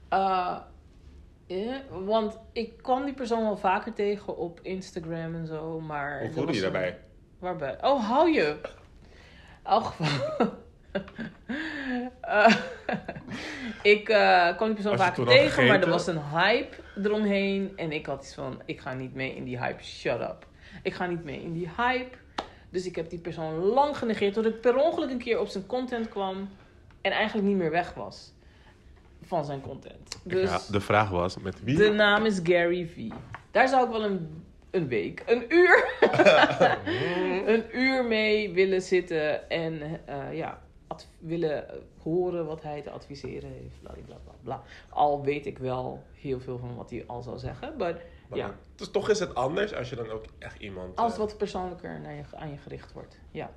Speaker 2: Eh, ja, want ik kwam die persoon wel vaker tegen op Instagram en zo, maar...
Speaker 1: Hoe voelde je
Speaker 2: een-
Speaker 1: daarbij?
Speaker 2: Waarbij? Oh, hou je! Eh, ik eh, kwam die persoon vaker tegen, maar er was een hype eromheen. En ik had iets van, ik ga niet mee in die hype. Shut up. Ik ga niet mee in die hype. Dus ik heb die persoon lang genegeerd. Tot ik per ongeluk een keer op zijn content kwam. En eigenlijk niet meer weg was. Van zijn content.
Speaker 1: Ja,
Speaker 2: Dus
Speaker 1: de vraag was met wie?
Speaker 2: de naam is Gary V. Daar zou ik wel een, een week, een uur, een uur mee willen zitten en eh, ja, willen horen wat hij te adviseren heeft. Bla bla bla bla. Al weet ik wel heel veel van wat hij al zou zeggen, maar
Speaker 1: Maar
Speaker 2: ja.
Speaker 1: Dus toch is het anders als je dan ook echt iemand...
Speaker 2: als
Speaker 1: eh,
Speaker 2: het wat persoonlijker naar je, aan je gericht wordt. Ja.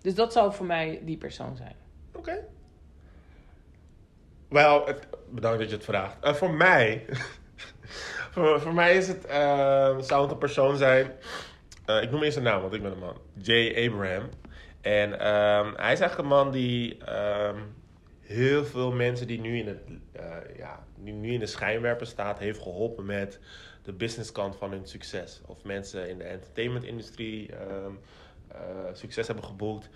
Speaker 2: Dus dat zou voor mij die persoon zijn.
Speaker 1: Oké. Wel, bedankt dat je het vraagt. Eh, voor mij... voor, voor mij is het... eh, zou het een persoon zijn... eh, ik noem eerst een naam, want ik ben een man. Jay Abraham. En ehm, hij is echt een man die... ehm, heel veel mensen die nu in, het, eh, ja, nu, nu in de schijnwerper staat... heeft geholpen met de businesskant van hun succes. Of mensen in de entertainmentindustrie eh, succes hebben geboekt.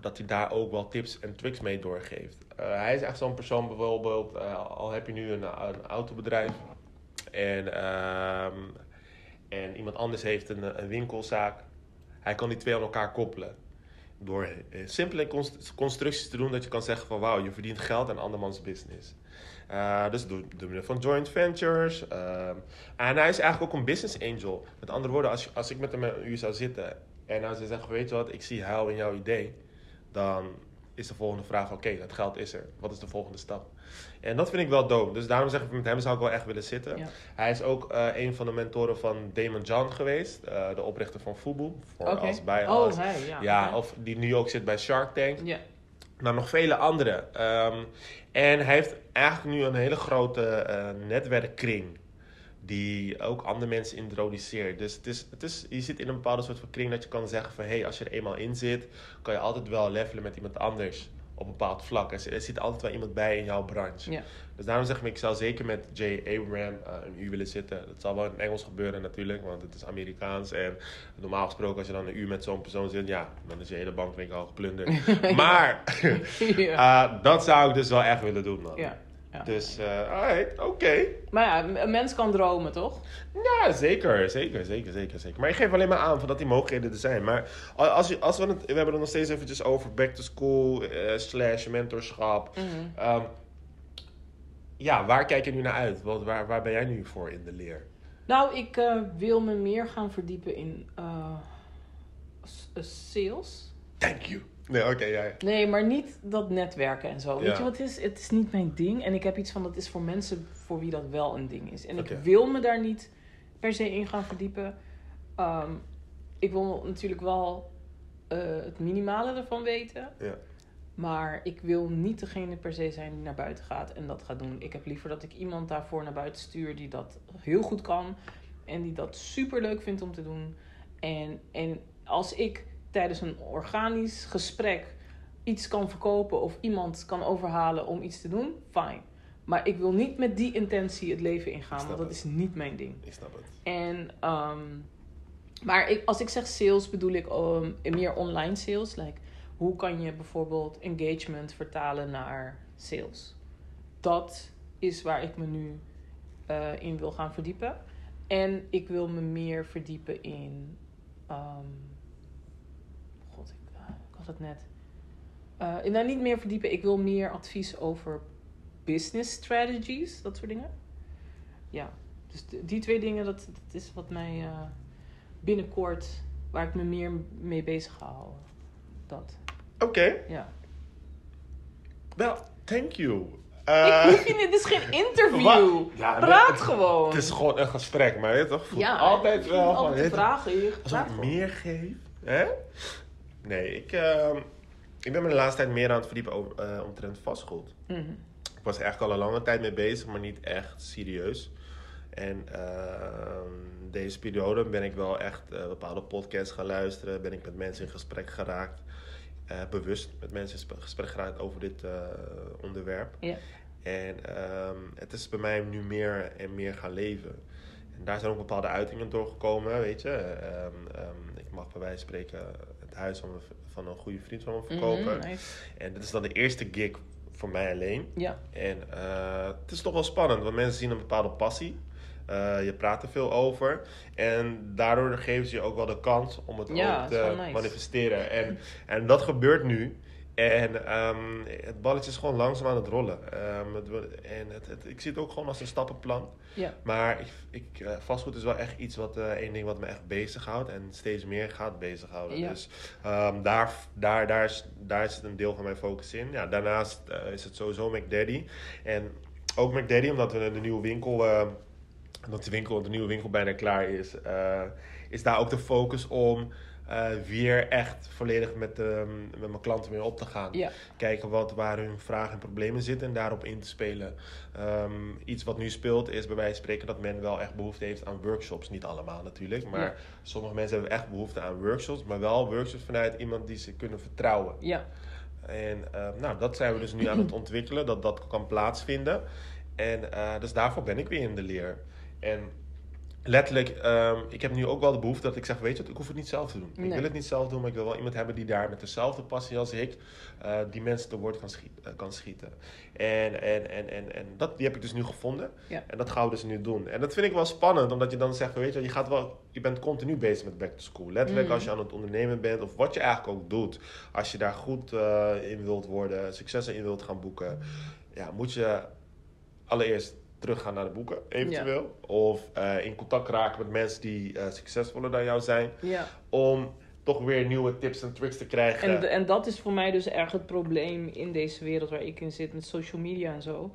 Speaker 1: Dat hij daar ook wel tips en tricks mee doorgeeft. Eh, hij is echt zo'n persoon bijvoorbeeld, eh, al heb je nu een, een autobedrijf en, ehm, en iemand anders heeft een, een winkelzaak. Hij kan die twee aan elkaar koppelen. Door eh, simpele const- constructies te doen dat je kan zeggen van wauw, je verdient geld aan andermans business. Eh, dus door, middel van joint ventures. ehm, en hij is eigenlijk ook een business angel. Met andere woorden, als, als ik met hem een zou zitten en hij zou zeggen, weet je wat, ik zie huil in jouw idee. Dan is de volgende vraag, oké, dat geld is er. Wat is de volgende stap? En dat vind ik wel dope. Dus daarom zeg ik, met hem zou ik wel echt willen zitten.
Speaker 2: Ja.
Speaker 1: Hij is ook eh, een van de mentoren van Damon John geweest. eh, de oprichter van Fubu. Voor als bij
Speaker 2: Oh,
Speaker 1: als.
Speaker 2: hij, ja.
Speaker 1: Of die nu ook zit bij Shark Tank.
Speaker 2: Ja.
Speaker 1: Maar nog vele andere. Ehm, en hij heeft eigenlijk nu een hele grote eh, netwerkkring. Die ook andere mensen introduceert. Dus het is, het is, je zit in een bepaalde soort van kring dat je kan zeggen van... hé, hey, als je er eenmaal in zit, kan je altijd wel levelen met iemand anders op een bepaald vlak. Er zit, er zit altijd wel iemand bij in jouw branche.
Speaker 2: Ja.
Speaker 1: Dus daarom zeg ik, ik zou zeker met Jay Abraham eh, een uur willen zitten. Dat zal wel in Engels gebeuren natuurlijk, want het is Amerikaans. En normaal gesproken als je dan een uur met zo'n persoon zit, ja, dan is je hele bankrekening al geplunderd. Maar eh, dat zou ik dus wel echt willen doen, man.
Speaker 2: ja.
Speaker 1: Dus, eh alright, oké.
Speaker 2: Maar ja, een mens kan dromen, toch?
Speaker 1: Ja, zeker, zeker, zeker, zeker, zeker. Maar ik geef alleen maar aan van dat die mogelijkheden er zijn. Maar als, je, als we het, we hebben het nog steeds eventjes over back to school, eh, slash mentorschap.
Speaker 2: Mhm.
Speaker 1: Ehm, ja, waar kijk je nu naar uit? Wat, waar, waar ben jij nu voor in de leer?
Speaker 2: Nou, ik eh, wil me meer gaan verdiepen in sales.
Speaker 1: Thank you. Nee, oké, ja, ja.
Speaker 2: Nee, maar niet dat netwerken en zo. Weet je wat het is? Het is niet mijn ding. En ik heb iets van, dat is voor mensen voor wie dat wel een ding is. En ik wil me daar niet per se in gaan verdiepen. Ehm, ik wil natuurlijk wel eh, het minimale ervan weten.
Speaker 1: Ja.
Speaker 2: Maar ik wil niet degene per se zijn die naar buiten gaat en dat gaat doen. Ik heb liever dat ik iemand daarvoor naar buiten stuur die dat heel goed kan. En die dat super leuk vindt om te doen. En, en als ik tijdens een organisch gesprek iets kan verkopen of iemand kan overhalen om iets te doen, fijn. Maar ik wil niet met die intentie het leven ingaan, want dat
Speaker 1: het.
Speaker 2: is niet mijn ding.
Speaker 1: Ik snap het.
Speaker 2: En, ehm, maar ik, als ik zeg sales bedoel ik ehm, meer online sales. Like, hoe kan je bijvoorbeeld engagement vertalen naar sales? Dat is waar ik me nu eh, in wil gaan verdiepen. En ik wil me meer verdiepen in. ehm, het net. Eh, nou, niet meer verdiepen. Ik wil meer advies over business strategies, dat soort dingen. Ja, dus die twee dingen, dat, dat is wat mij eh, binnenkort, waar ik me meer mee bezig ga houden. Dat,
Speaker 1: Oké,
Speaker 2: ja.
Speaker 1: wel, thank you.
Speaker 2: ik
Speaker 1: Eh,
Speaker 2: hoef je niet, dit is geen interview.
Speaker 1: Ja,
Speaker 2: Praat gewoon.
Speaker 1: Het is gewoon een gesprek, maar je toch? Voelt
Speaker 2: ja,
Speaker 1: altijd wel
Speaker 2: altijd
Speaker 1: je,
Speaker 2: vragen hier.
Speaker 1: Als ik meer geef, hè? Nee, ik, ehm, ik ben me de laatste tijd meer aan het verdiepen over, eh, omtrent vastgoed.
Speaker 2: Mhm.
Speaker 1: Ik was er eigenlijk al een lange tijd mee bezig, maar niet echt serieus. En ehm, deze periode ben ik wel echt eh, bepaalde podcasts gaan luisteren. Ben ik met mensen in gesprek geraakt. eh, bewust met mensen in sp- gesprek geraakt over dit onderwerp. En ehm, het is bij mij nu meer en meer gaan leven. En daar zijn ook bepaalde uitingen doorgekomen, weet je. Ik mag bij wijze van spreken het huis van, mijn van een goede vriend van me verkopen.
Speaker 2: Mhm, nice.
Speaker 1: En dit is dan de eerste gig voor mij alleen.
Speaker 2: Ja,
Speaker 1: En eh, het is toch wel spannend, want mensen zien een bepaalde passie. Eh, je praat er veel over. En daardoor geven ze je ook wel de kans om het
Speaker 2: Ja,
Speaker 1: ook te
Speaker 2: nice.
Speaker 1: manifesteren. En, en dat gebeurt nu En ehm, het balletje is gewoon langzaam aan het rollen. Ehm, het, en het, het- ik zie het ook gewoon als een stappenplan.
Speaker 2: Ja.
Speaker 1: Maar ik, ik, eh, vastgoed is wel echt iets wat eh één ding wat me echt bezighoudt en steeds meer gaat bezighouden.
Speaker 2: Ja.
Speaker 1: Dus ehm, daar, daar, daar, is, daar het een deel van mijn focus in. Ja, daarnaast eh, is het sowieso McDaddy. En ook McDaddy, omdat we de nieuwe winkel, omdat de, winkel, de nieuwe winkel bijna klaar is, is daar ook de focus om eh, weer echt volledig met, ehm, met mijn klanten weer op te gaan
Speaker 2: Ja.
Speaker 1: kijken wat, waar hun vragen en problemen zitten en daarop in te spelen. Ehm, iets wat nu speelt is bij wijze van spreken dat men wel echt behoefte heeft aan workshops. Niet allemaal natuurlijk, maar
Speaker 2: Ja.
Speaker 1: sommige mensen hebben echt behoefte aan workshops, maar wel workshops vanuit iemand die ze kunnen vertrouwen.
Speaker 2: Ja.
Speaker 1: En eh, nou, dat zijn we dus nu aan het ontwikkelen, dat dat kan plaatsvinden. En eh, dus daarvoor ben ik weer in de leer. En letterlijk, ehm, ik heb nu ook wel de behoefte dat ik zeg, weet je wat, ik hoef het niet zelf te doen. Ik wil het niet zelf doen, maar ik wil wel iemand hebben die daar met dezelfde passie als ik, eh, die mensen te woord kan, schiet- eh, kan schieten. En, en, en, en, en dat, die heb ik dus nu gevonden.
Speaker 2: Ja.
Speaker 1: En dat gaan we dus nu doen. En dat vind ik wel spannend, omdat je dan zegt, weet je, je, gaat wel, je bent continu bezig met back to school. Letterlijk
Speaker 2: Mhm.
Speaker 1: als je aan het ondernemen bent, of wat je eigenlijk ook doet. Als je daar goed eh, in wilt worden, succes in wilt gaan boeken, ja, moet je allereerst teruggaan naar de boeken, eventueel. Of eh, in contact raken met mensen die eh, succesvoller dan jou zijn.
Speaker 2: ja.
Speaker 1: Om toch weer nieuwe tips en tricks te krijgen.
Speaker 2: En, en dat is voor mij dus erg het probleem in deze wereld waar ik in zit met social media en zo.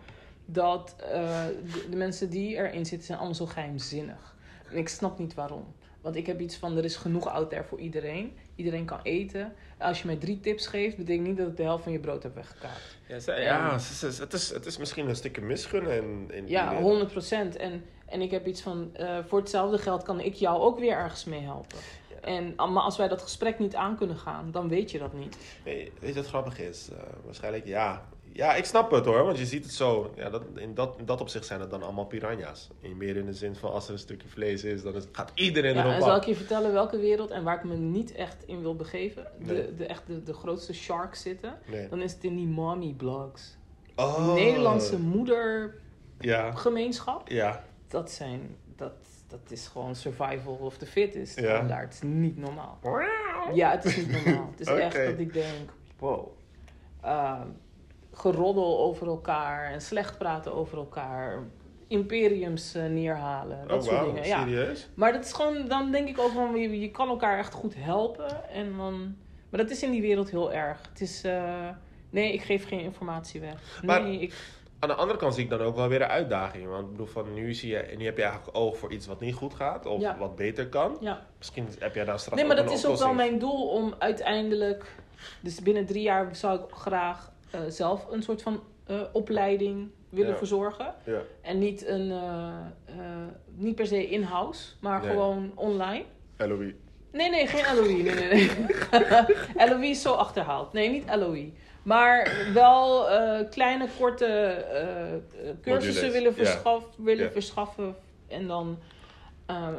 Speaker 2: Dat eh, de, de mensen die erin zitten zijn allemaal zo geheimzinnig. En ik snap niet waarom. Want ik heb iets van, er is genoeg out there voor iedereen. Iedereen kan eten. Als je mij drie tips geeft, betekent niet dat ik de helft van je brood heb weggekaapt.
Speaker 1: Ja, ze- ja, het, is, het is misschien een stukje misgunnen. In,
Speaker 2: Ja,
Speaker 1: wereld.
Speaker 2: 100 procent. En, en ik heb iets van, eh, voor hetzelfde geld kan ik jou ook weer ergens mee helpen. En, maar als wij dat gesprek niet aan kunnen gaan, dan weet je dat niet.
Speaker 1: Nee, weet je wat grappig is? Eh, waarschijnlijk ja. Ja, ik snap het hoor, want je ziet het zo. Ja, dat, in, dat, in dat opzicht zijn het dan allemaal piranha's. In meer in de zin van als er een stukje vlees is, dan is, gaat iedereen
Speaker 2: Ja,
Speaker 1: erop
Speaker 2: en zal ik je vertellen welke wereld en waar ik me niet echt in wil begeven? De,
Speaker 1: Nee.
Speaker 2: de, echt de, de grootste sharks zitten.
Speaker 1: Nee.
Speaker 2: Dan is het in die mommy blogs.
Speaker 1: Oh.
Speaker 2: Nederlandse moedergemeenschap.
Speaker 1: Ja, ja.
Speaker 2: Dat zijn, dat, dat is gewoon survival of the fittest.
Speaker 1: Ja.
Speaker 2: Standaard. Het is niet normaal. Ja, het is niet normaal. Het is echt dat ik denk, wow. Ehm, geroddel over elkaar en slecht praten over elkaar. Imperiums eh, neerhalen. Dat
Speaker 1: oh,
Speaker 2: soort dingen. Ja.
Speaker 1: serieus?
Speaker 2: Maar dat is gewoon, dan denk ik ook van, je, je kan elkaar echt goed helpen. En dan, maar dat is in die wereld heel erg. Het is, eh, nee, ik geef geen informatie weg.
Speaker 1: Maar-
Speaker 2: Nee, ik,
Speaker 1: Aan de andere kant zie ik dan ook wel weer een uitdaging. Want ik bedoel, van nu, zie je, nu heb je eigenlijk oog voor iets wat niet goed gaat. Of
Speaker 2: Ja.
Speaker 1: wat beter kan.
Speaker 2: ja.
Speaker 1: Misschien heb jij daar straks
Speaker 2: Nee, maar dat is ook wel mijn doel om uiteindelijk... Dus binnen drie jaar zou ik graag eh, zelf een soort van eh, opleiding willen
Speaker 1: Ja.
Speaker 2: verzorgen.
Speaker 1: Ja.
Speaker 2: En niet, een, eh, niet per se in-house, maar
Speaker 1: Nee.
Speaker 2: gewoon online.
Speaker 1: LOE.
Speaker 2: Nee, nee, geen LOE. Nee, nee, nee. LOE is zo achterhaald. Nee, niet LOE. Maar wel kleine, korte cursussen
Speaker 1: Modules,
Speaker 2: willen, verschaf, willen verschaffen. En dan...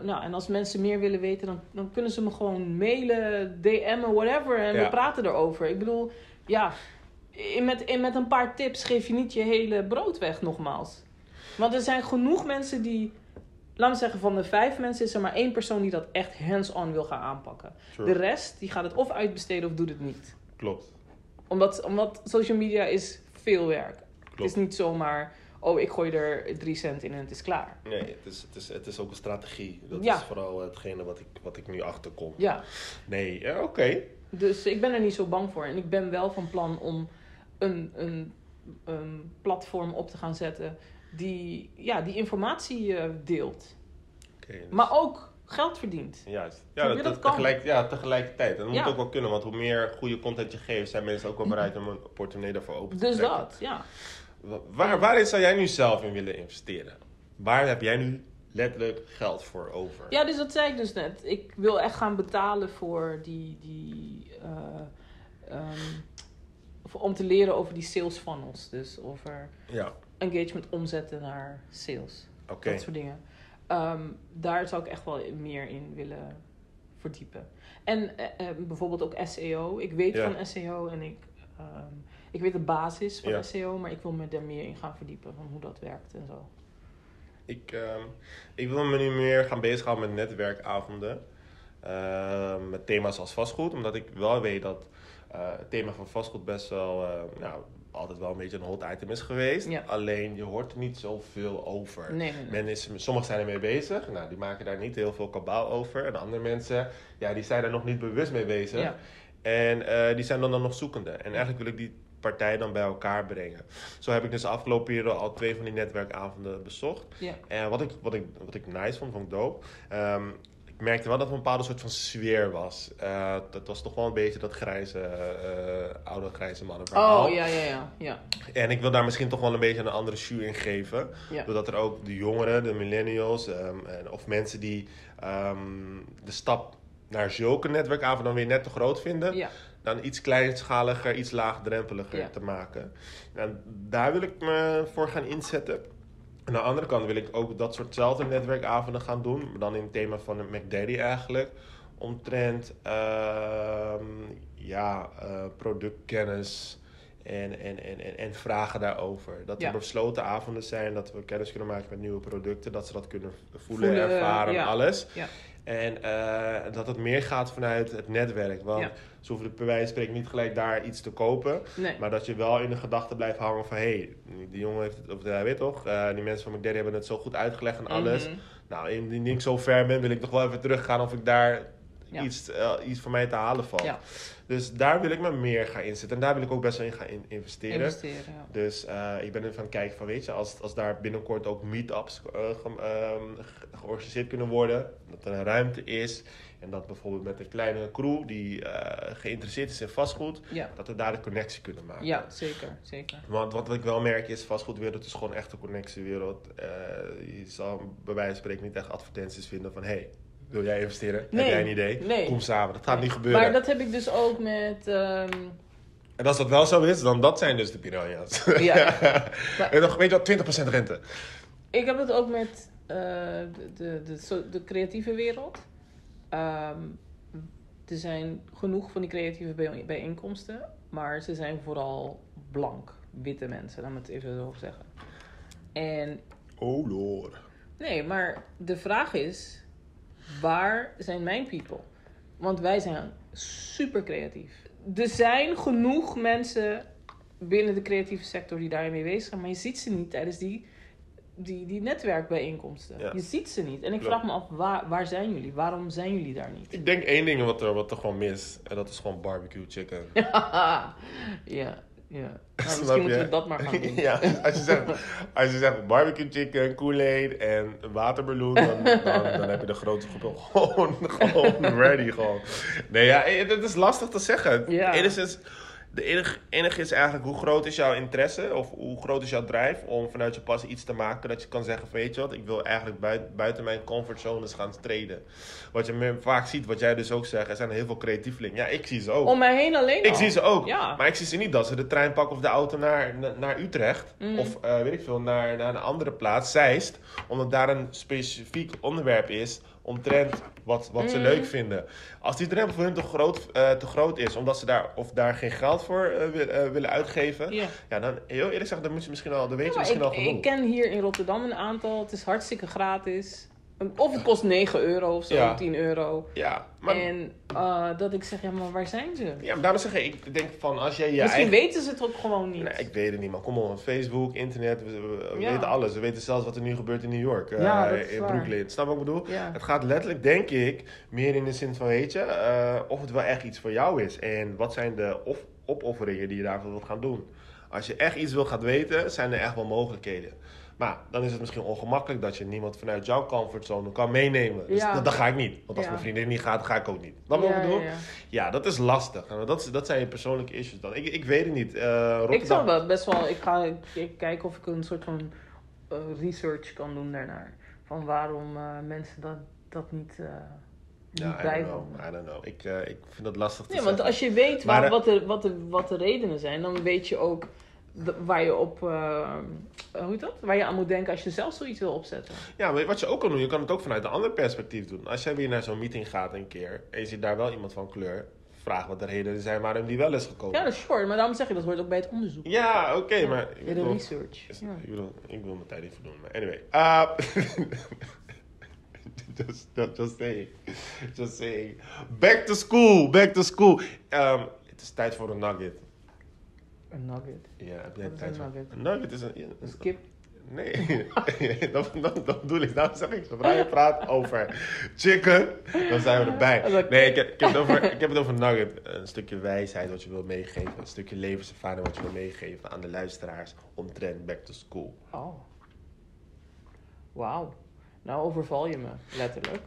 Speaker 2: nou, en als mensen meer willen weten, dan, dan kunnen ze me gewoon mailen, DM'en, whatever. En
Speaker 1: Ja.
Speaker 2: we praten erover. Ik bedoel, ja, met, in met een paar tips geef je niet je hele brood weg, nogmaals. Want er zijn genoeg mensen die, laten we zeggen, van de vijf mensen is er maar één persoon die dat echt hands-on wil gaan aanpakken. De rest, die gaat het of uitbesteden of doet het niet.
Speaker 1: Klopt.
Speaker 2: Omdat, omdat social media is veel werk. Het
Speaker 1: Klopt.
Speaker 2: is niet zomaar, oh, ik gooi er drie cent in en het is klaar.
Speaker 1: Nee, het is, het is, het is ook een strategie. Dat
Speaker 2: Ja.
Speaker 1: is vooral hetgene wat ik, wat ik nu achterkom.
Speaker 2: Ja,
Speaker 1: Nee, ja, oké.
Speaker 2: dus ik ben er niet zo bang voor. En ik ben wel van plan om een, een, een platform op te gaan zetten die, ja, die informatie eh, deelt.
Speaker 1: Dus-
Speaker 2: Maar ook geld verdient.
Speaker 1: Juist. Ja, dat, tegelijk, ja, tegelijkertijd. En dat
Speaker 2: Ja.
Speaker 1: moet ook wel kunnen, want hoe meer goede content je geeft, zijn mensen ook wel bereid om een portemonnee daarvoor open te
Speaker 2: Dus
Speaker 1: trekken.
Speaker 2: dat, ja.
Speaker 1: Wa- Waar, waarin zou jij nu zelf in willen investeren? Waar heb jij nu letterlijk geld voor over?
Speaker 2: Ja, dus dat zei ik dus net. Ik wil echt gaan betalen voor die. die eh, ehm, om te leren over die sales funnels. Dus over
Speaker 1: Ja,
Speaker 2: engagement omzetten naar sales. Dat soort dingen. Ehm, daar zou ik echt wel meer in willen verdiepen. En eh, eh, bijvoorbeeld ook SEO. Ik weet
Speaker 1: Ja.
Speaker 2: van SEO en ik, ehm, ik weet de basis van
Speaker 1: Ja.
Speaker 2: SEO, maar ik wil me daar meer in gaan verdiepen van hoe dat werkt en zo.
Speaker 1: Ik, ehm, ik wil me nu meer gaan bezighouden met netwerkavonden. Met thema's als vastgoed. Omdat ik wel weet dat het thema van vastgoed best wel, eh, nou, altijd wel een beetje een hot item is geweest.
Speaker 2: Ja.
Speaker 1: Alleen je hoort er niet zoveel over.
Speaker 2: Nee, nee, nee.
Speaker 1: Men is, sommigen zijn ermee bezig, nou, die maken daar niet heel veel kabaal over. En andere mensen, ja, die zijn er nog niet bewust mee bezig.
Speaker 2: Ja.
Speaker 1: En eh, die zijn dan, dan nog zoekende. En eigenlijk wil ik die partijen dan bij elkaar brengen. Zo heb ik dus de afgelopen periode al twee van die netwerkavonden bezocht.
Speaker 2: Ja.
Speaker 1: En wat ik, wat ik, wat ik nice vond, vond ik dope. Ehm, merkte wel dat er een bepaalde soort van sfeer was. Eh, dat was toch wel een beetje dat grijze, eh, oude grijze mannen verhaal.
Speaker 2: Oh, ja, ja, ja. ja.
Speaker 1: En ik wil daar misschien toch wel een beetje een andere jus in geven.
Speaker 2: Ja.
Speaker 1: Doordat er ook de jongeren, de millennials, ehm, en, of mensen die ehm, de stap naar zulke netwerkavonden dan weer net te groot vinden,
Speaker 2: Ja.
Speaker 1: dan iets kleinschaliger, iets laagdrempeliger
Speaker 2: Ja.
Speaker 1: te maken. En daar wil ik me voor gaan inzetten. Aan de andere kant wil ik ook dat soortzelfde netwerkavonden gaan doen, maar dan in het thema van een McDaddy eigenlijk. Omtrent ehm, ja, eh, productkennis en, en, en, en, en vragen daarover. Dat
Speaker 2: Ja.
Speaker 1: er besloten avonden zijn, dat we kennis kunnen maken met nieuwe producten, dat ze dat kunnen voelen,
Speaker 2: Voelen,
Speaker 1: ervaren,
Speaker 2: ja.
Speaker 1: alles.
Speaker 2: Ja.
Speaker 1: En eh, dat het meer gaat vanuit het netwerk. Want
Speaker 2: Ja.
Speaker 1: ze hoeven bij wijze van spreken niet gelijk daar iets te kopen.
Speaker 2: Nee.
Speaker 1: Maar dat je wel in de gedachte blijft hangen van... hé, hey, die jongen heeft het... Of hij weet toch, eh, die mensen van McDaddy hebben het zo goed uitgelegd en alles.
Speaker 2: Mhm.
Speaker 1: Nou, indien ik zo ver ben, wil ik nog wel even teruggaan... of ik daar
Speaker 2: Ja.
Speaker 1: iets, eh, iets voor mij te halen valt.
Speaker 2: Ja.
Speaker 1: Dus daar wil ik me meer gaan inzetten. En daar wil ik ook best wel in gaan in- investeren.
Speaker 2: Investeren, ja.
Speaker 1: Dus eh, ik ben aan het kijken van, weet je, als, als daar binnenkort ook meetups ge- ge- georganiseerd kunnen worden, dat er een ruimte is en dat bijvoorbeeld met een kleine crew die geïnteresseerd is in vastgoed, dat we daar de connectie kunnen maken.
Speaker 2: Ja, zeker, zeker.
Speaker 1: Want wat ik wel merk is, vastgoedwereld is gewoon echt een connectiewereld. Je zal bij wijze van spreken niet echt advertenties vinden van, hey, wil jij investeren?
Speaker 2: Nee,
Speaker 1: Heb jij een idee?
Speaker 2: nee.
Speaker 1: Kom samen. Dat gaat niet gebeuren.
Speaker 2: Maar dat heb ik dus ook met... ehm,
Speaker 1: En als dat wel zo is, dan dat zijn dus de piranha's.
Speaker 2: Ja.
Speaker 1: En dan weet je wat, 20% rente.
Speaker 2: Ik heb het ook met eh, de, de, de, de creatieve wereld. Ehm, er zijn genoeg van die creatieve bij- bijeenkomsten, maar ze zijn vooral blank, witte mensen, laat me het even zo zeggen. En
Speaker 1: Oh lord.
Speaker 2: nee, maar de vraag is, waar zijn mijn people? Want wij zijn super creatief. Er zijn genoeg mensen binnen de creatieve sector die daarmee bezig zijn, maar je ziet ze niet tijdens die, die, die netwerkbijeenkomsten.
Speaker 1: Ja.
Speaker 2: Je ziet ze niet. En ik
Speaker 1: Klopt.
Speaker 2: vraag me af, waar, waar zijn jullie? Waarom zijn jullie daar niet?
Speaker 1: Ik denk één ding wat er, wat er gewoon mis. En dat is gewoon barbecue chicken.
Speaker 2: ja, ja. Nou, misschien moeten
Speaker 1: je?
Speaker 2: we dat maar gaan doen.
Speaker 1: ja, als je, zegt, als je zegt barbecue chicken, Kool-Aid en waterballoon, dan, dan, dan heb je de grootste groep gewoon, gewoon ready. Gewoon. Nee, ja, eh, dat is lastig te zeggen.
Speaker 2: Ja.
Speaker 1: Enigszins, de enige, enige is eigenlijk hoe groot is jouw interesse of hoe groot is jouw drijf om vanuit je passie iets te maken dat je kan zeggen weet je wat, ik wil eigenlijk buiten, buiten mijn comfortzones gaan treden. Wat je meer vaak ziet, wat jij dus ook zegt, er zijn heel veel creatievelingen. Ja, ik zie ze ook.
Speaker 2: Om mij heen alleen
Speaker 1: Ik
Speaker 2: al.
Speaker 1: zie ze ook.
Speaker 2: Ja.
Speaker 1: Maar ik zie ze niet dat ze de trein pakken of de auto naar, na- naar Utrecht.
Speaker 2: Mm.
Speaker 1: Of eh, weet ik veel, naar, naar een andere plaats, Zeist. Omdat daar een specifiek onderwerp is omtrent wat, wat ze
Speaker 2: Mm.
Speaker 1: leuk vinden. Als die drempel voor hun te groot, eh, te groot is, omdat ze daar of daar geen geld voor eh, eh, willen uitgeven.
Speaker 2: Ja.
Speaker 1: Ja, dan heel eerlijk gezegd, dan moet je misschien al, dan weet je
Speaker 2: Ja,
Speaker 1: misschien al
Speaker 2: ik,
Speaker 1: genoeg.
Speaker 2: ik ken hier in Rotterdam een aantal. Het is hartstikke gratis. Of het kost 9 euro of zo,
Speaker 1: Ja.
Speaker 2: 10 euro.
Speaker 1: Ja, maar,
Speaker 2: En eh, dat ik zeg, ja, maar waar zijn ze?
Speaker 1: ja, maar daarom zeg ik, ik denk van als jij je
Speaker 2: Misschien
Speaker 1: eigen...
Speaker 2: weten ze het ook gewoon niet.
Speaker 1: Nee, ik weet het niet, man. Kom op, Facebook, internet, we, we- we
Speaker 2: Ja.
Speaker 1: weten alles. We weten zelfs wat er nu gebeurt in New York, eh,
Speaker 2: Ja,
Speaker 1: in. Brooklyn. Snap wat ik bedoel? Het gaat letterlijk, denk ik, meer in de zin van, weet je, eh, of het wel echt iets voor jou is. En wat zijn de of- opofferingen die je daarvoor wilt gaan doen. Als je echt iets wil gaan weten, zijn er echt wel mogelijkheden. Maar dan is het misschien ongemakkelijk dat je niemand vanuit jouw comfortzone kan meenemen. Dus
Speaker 2: Ja.
Speaker 1: dat, dat ga ik niet. Want als
Speaker 2: Ja.
Speaker 1: mijn vriendin niet gaat, ga ik ook niet. Je wat ik
Speaker 2: Ja, ja, ja.
Speaker 1: Ja, dat is lastig. En Dat, dat zijn je persoonlijke issues dan. Ik, ik weet het niet. Eh,
Speaker 2: Ik zou wel best wel, ik ga ik, kijken of ik een soort van eh, research kan doen daarnaar. Van waarom eh, mensen dat, dat niet, eh niet
Speaker 1: Ja, I don't know. I don't know. Ik, ik vind dat lastig te
Speaker 2: Nee, want als je weet
Speaker 1: Maar,
Speaker 2: wat, de, wat, de, wat de redenen zijn, dan weet je ook waar je op, eh, hoe heet dat? Waar je aan moet denken als je zelf zoiets wil opzetten.
Speaker 1: Ja, maar wat je ook kan doen, je kan het ook vanuit een ander perspectief doen. Als jij weer naar zo'n meeting gaat een keer en je ziet daar wel iemand van kleur, vraag wat de redenen zijn waarom die wel is gekomen.
Speaker 2: Ja, dat is short, maar daarom zeg je dat hoort ook bij het onderzoek.
Speaker 1: Ja, oké, maar... Ik
Speaker 2: de research.
Speaker 1: is-
Speaker 2: Ja.
Speaker 1: ik, bedoel, ik wil mijn tijd even doen, maar anyway. Uh, just, just, just saying. Just saying. Back to school, back to school. Um, Het is tijd voor een nugget.
Speaker 2: Een nugget.
Speaker 1: Ja, heb jij
Speaker 2: Wat is
Speaker 1: tijd
Speaker 2: een
Speaker 1: voor?
Speaker 2: nugget?
Speaker 1: Een nugget is een...
Speaker 2: Een
Speaker 1: een
Speaker 2: kip.
Speaker 1: Nee, dat, dat, dat bedoel ik. Daarom zeg ik, zodra je praat over chicken, dan zijn we erbij. Nee, ik heb, ik, heb het over, ik heb het over nugget. Een stukje wijsheid wat je wil meegeven. Een stukje levenservaring wat je wil meegeven aan de luisteraars omtrent back to school.
Speaker 2: Oh. Wauw. Nou overval je me, letterlijk.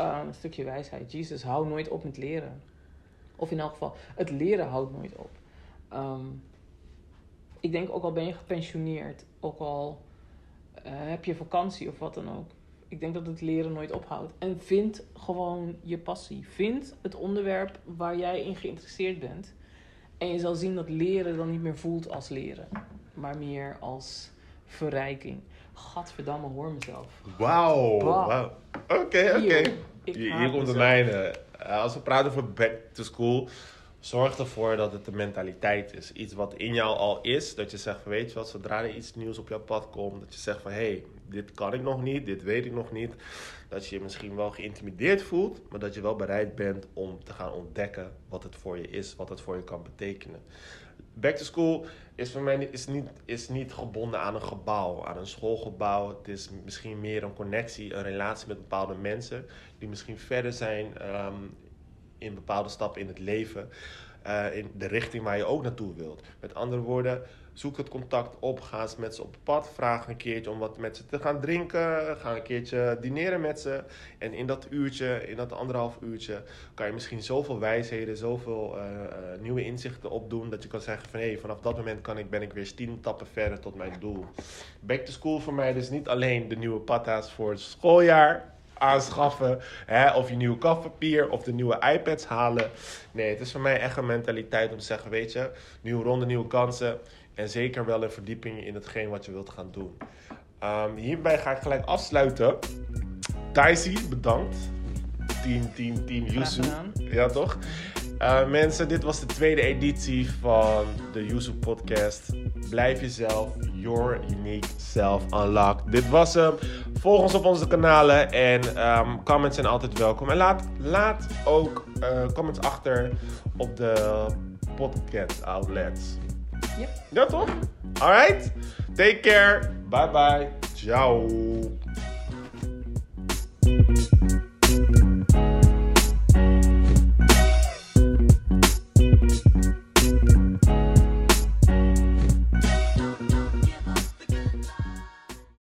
Speaker 2: Uh, een stukje wijsheid. Jezus, hou nooit op met leren. Of in elk geval, het leren houdt nooit op. Ehm, ik denk, ook al ben je gepensioneerd, ook al eh, heb je vakantie of wat dan ook. Ik denk dat het leren nooit ophoudt. En vind gewoon je passie. Vind het onderwerp waar jij in geïnteresseerd bent. En je zal zien dat leren dan niet meer voelt als leren, maar meer als verrijking. Gadverdamme, hoor mezelf.
Speaker 1: Wauw.
Speaker 2: Wauw.
Speaker 1: Oké, oké.
Speaker 2: Hier,
Speaker 1: komt de mijne. Eh, Als we praten over back to school, zorg ervoor dat het de mentaliteit is. Iets wat in jou al is. Dat je zegt van weet je wat, zodra er iets nieuws op jouw pad komt, dat je zegt van hé, hey, dit kan ik nog niet, dit weet ik nog niet. Dat je je misschien wel geïntimideerd voelt, maar dat je wel bereid bent om te gaan ontdekken wat het voor je is, wat het voor je kan betekenen. Back to school is voor mij is niet, is niet gebonden aan een gebouw, aan een schoolgebouw. Het is misschien meer een connectie, een relatie met bepaalde mensen die misschien verder zijn ehm, in bepaalde stappen in het leven. eh, in de richting waar je ook naartoe wilt. Met andere woorden, zoek het contact op. Ga eens met ze op pad. Vraag een keertje om wat met ze te gaan drinken. Ga een keertje dineren met ze. En in dat uurtje, in dat anderhalf uurtje, kan je misschien zoveel wijsheden, zoveel eh, eh, nieuwe inzichten opdoen. Dat je kan zeggen van hey, vanaf dat moment kan ik, ben ik weer tien tappen verder tot mijn doel. Back to school voor mij dus niet alleen de nieuwe patta's voor het schooljaar aanschaffen. Hè, of je nieuwe kafpapier of de nieuwe iPads halen. Nee, het is voor mij echt een mentaliteit om te zeggen, weet je, nieuwe ronde, nieuwe kansen. En zeker wel een verdieping in hetgeen wat je wilt gaan doen. Ehm, hierbij ga ik gelijk afsluiten. Daisy, bedankt. Team, team, team Yusu. Ja, toch? Uh, mensen, dit was de tweede editie van de Yuzu Podcast. Blijf jezelf, your unique self unlocked. Dit was hem. Volg ons op onze kanalen en um, comments zijn altijd welkom. En laat, laat ook uh, comments achter op de podcast outlets.
Speaker 2: Yep.
Speaker 1: Ja, toch? Alright. Take care. Bye bye. Ciao.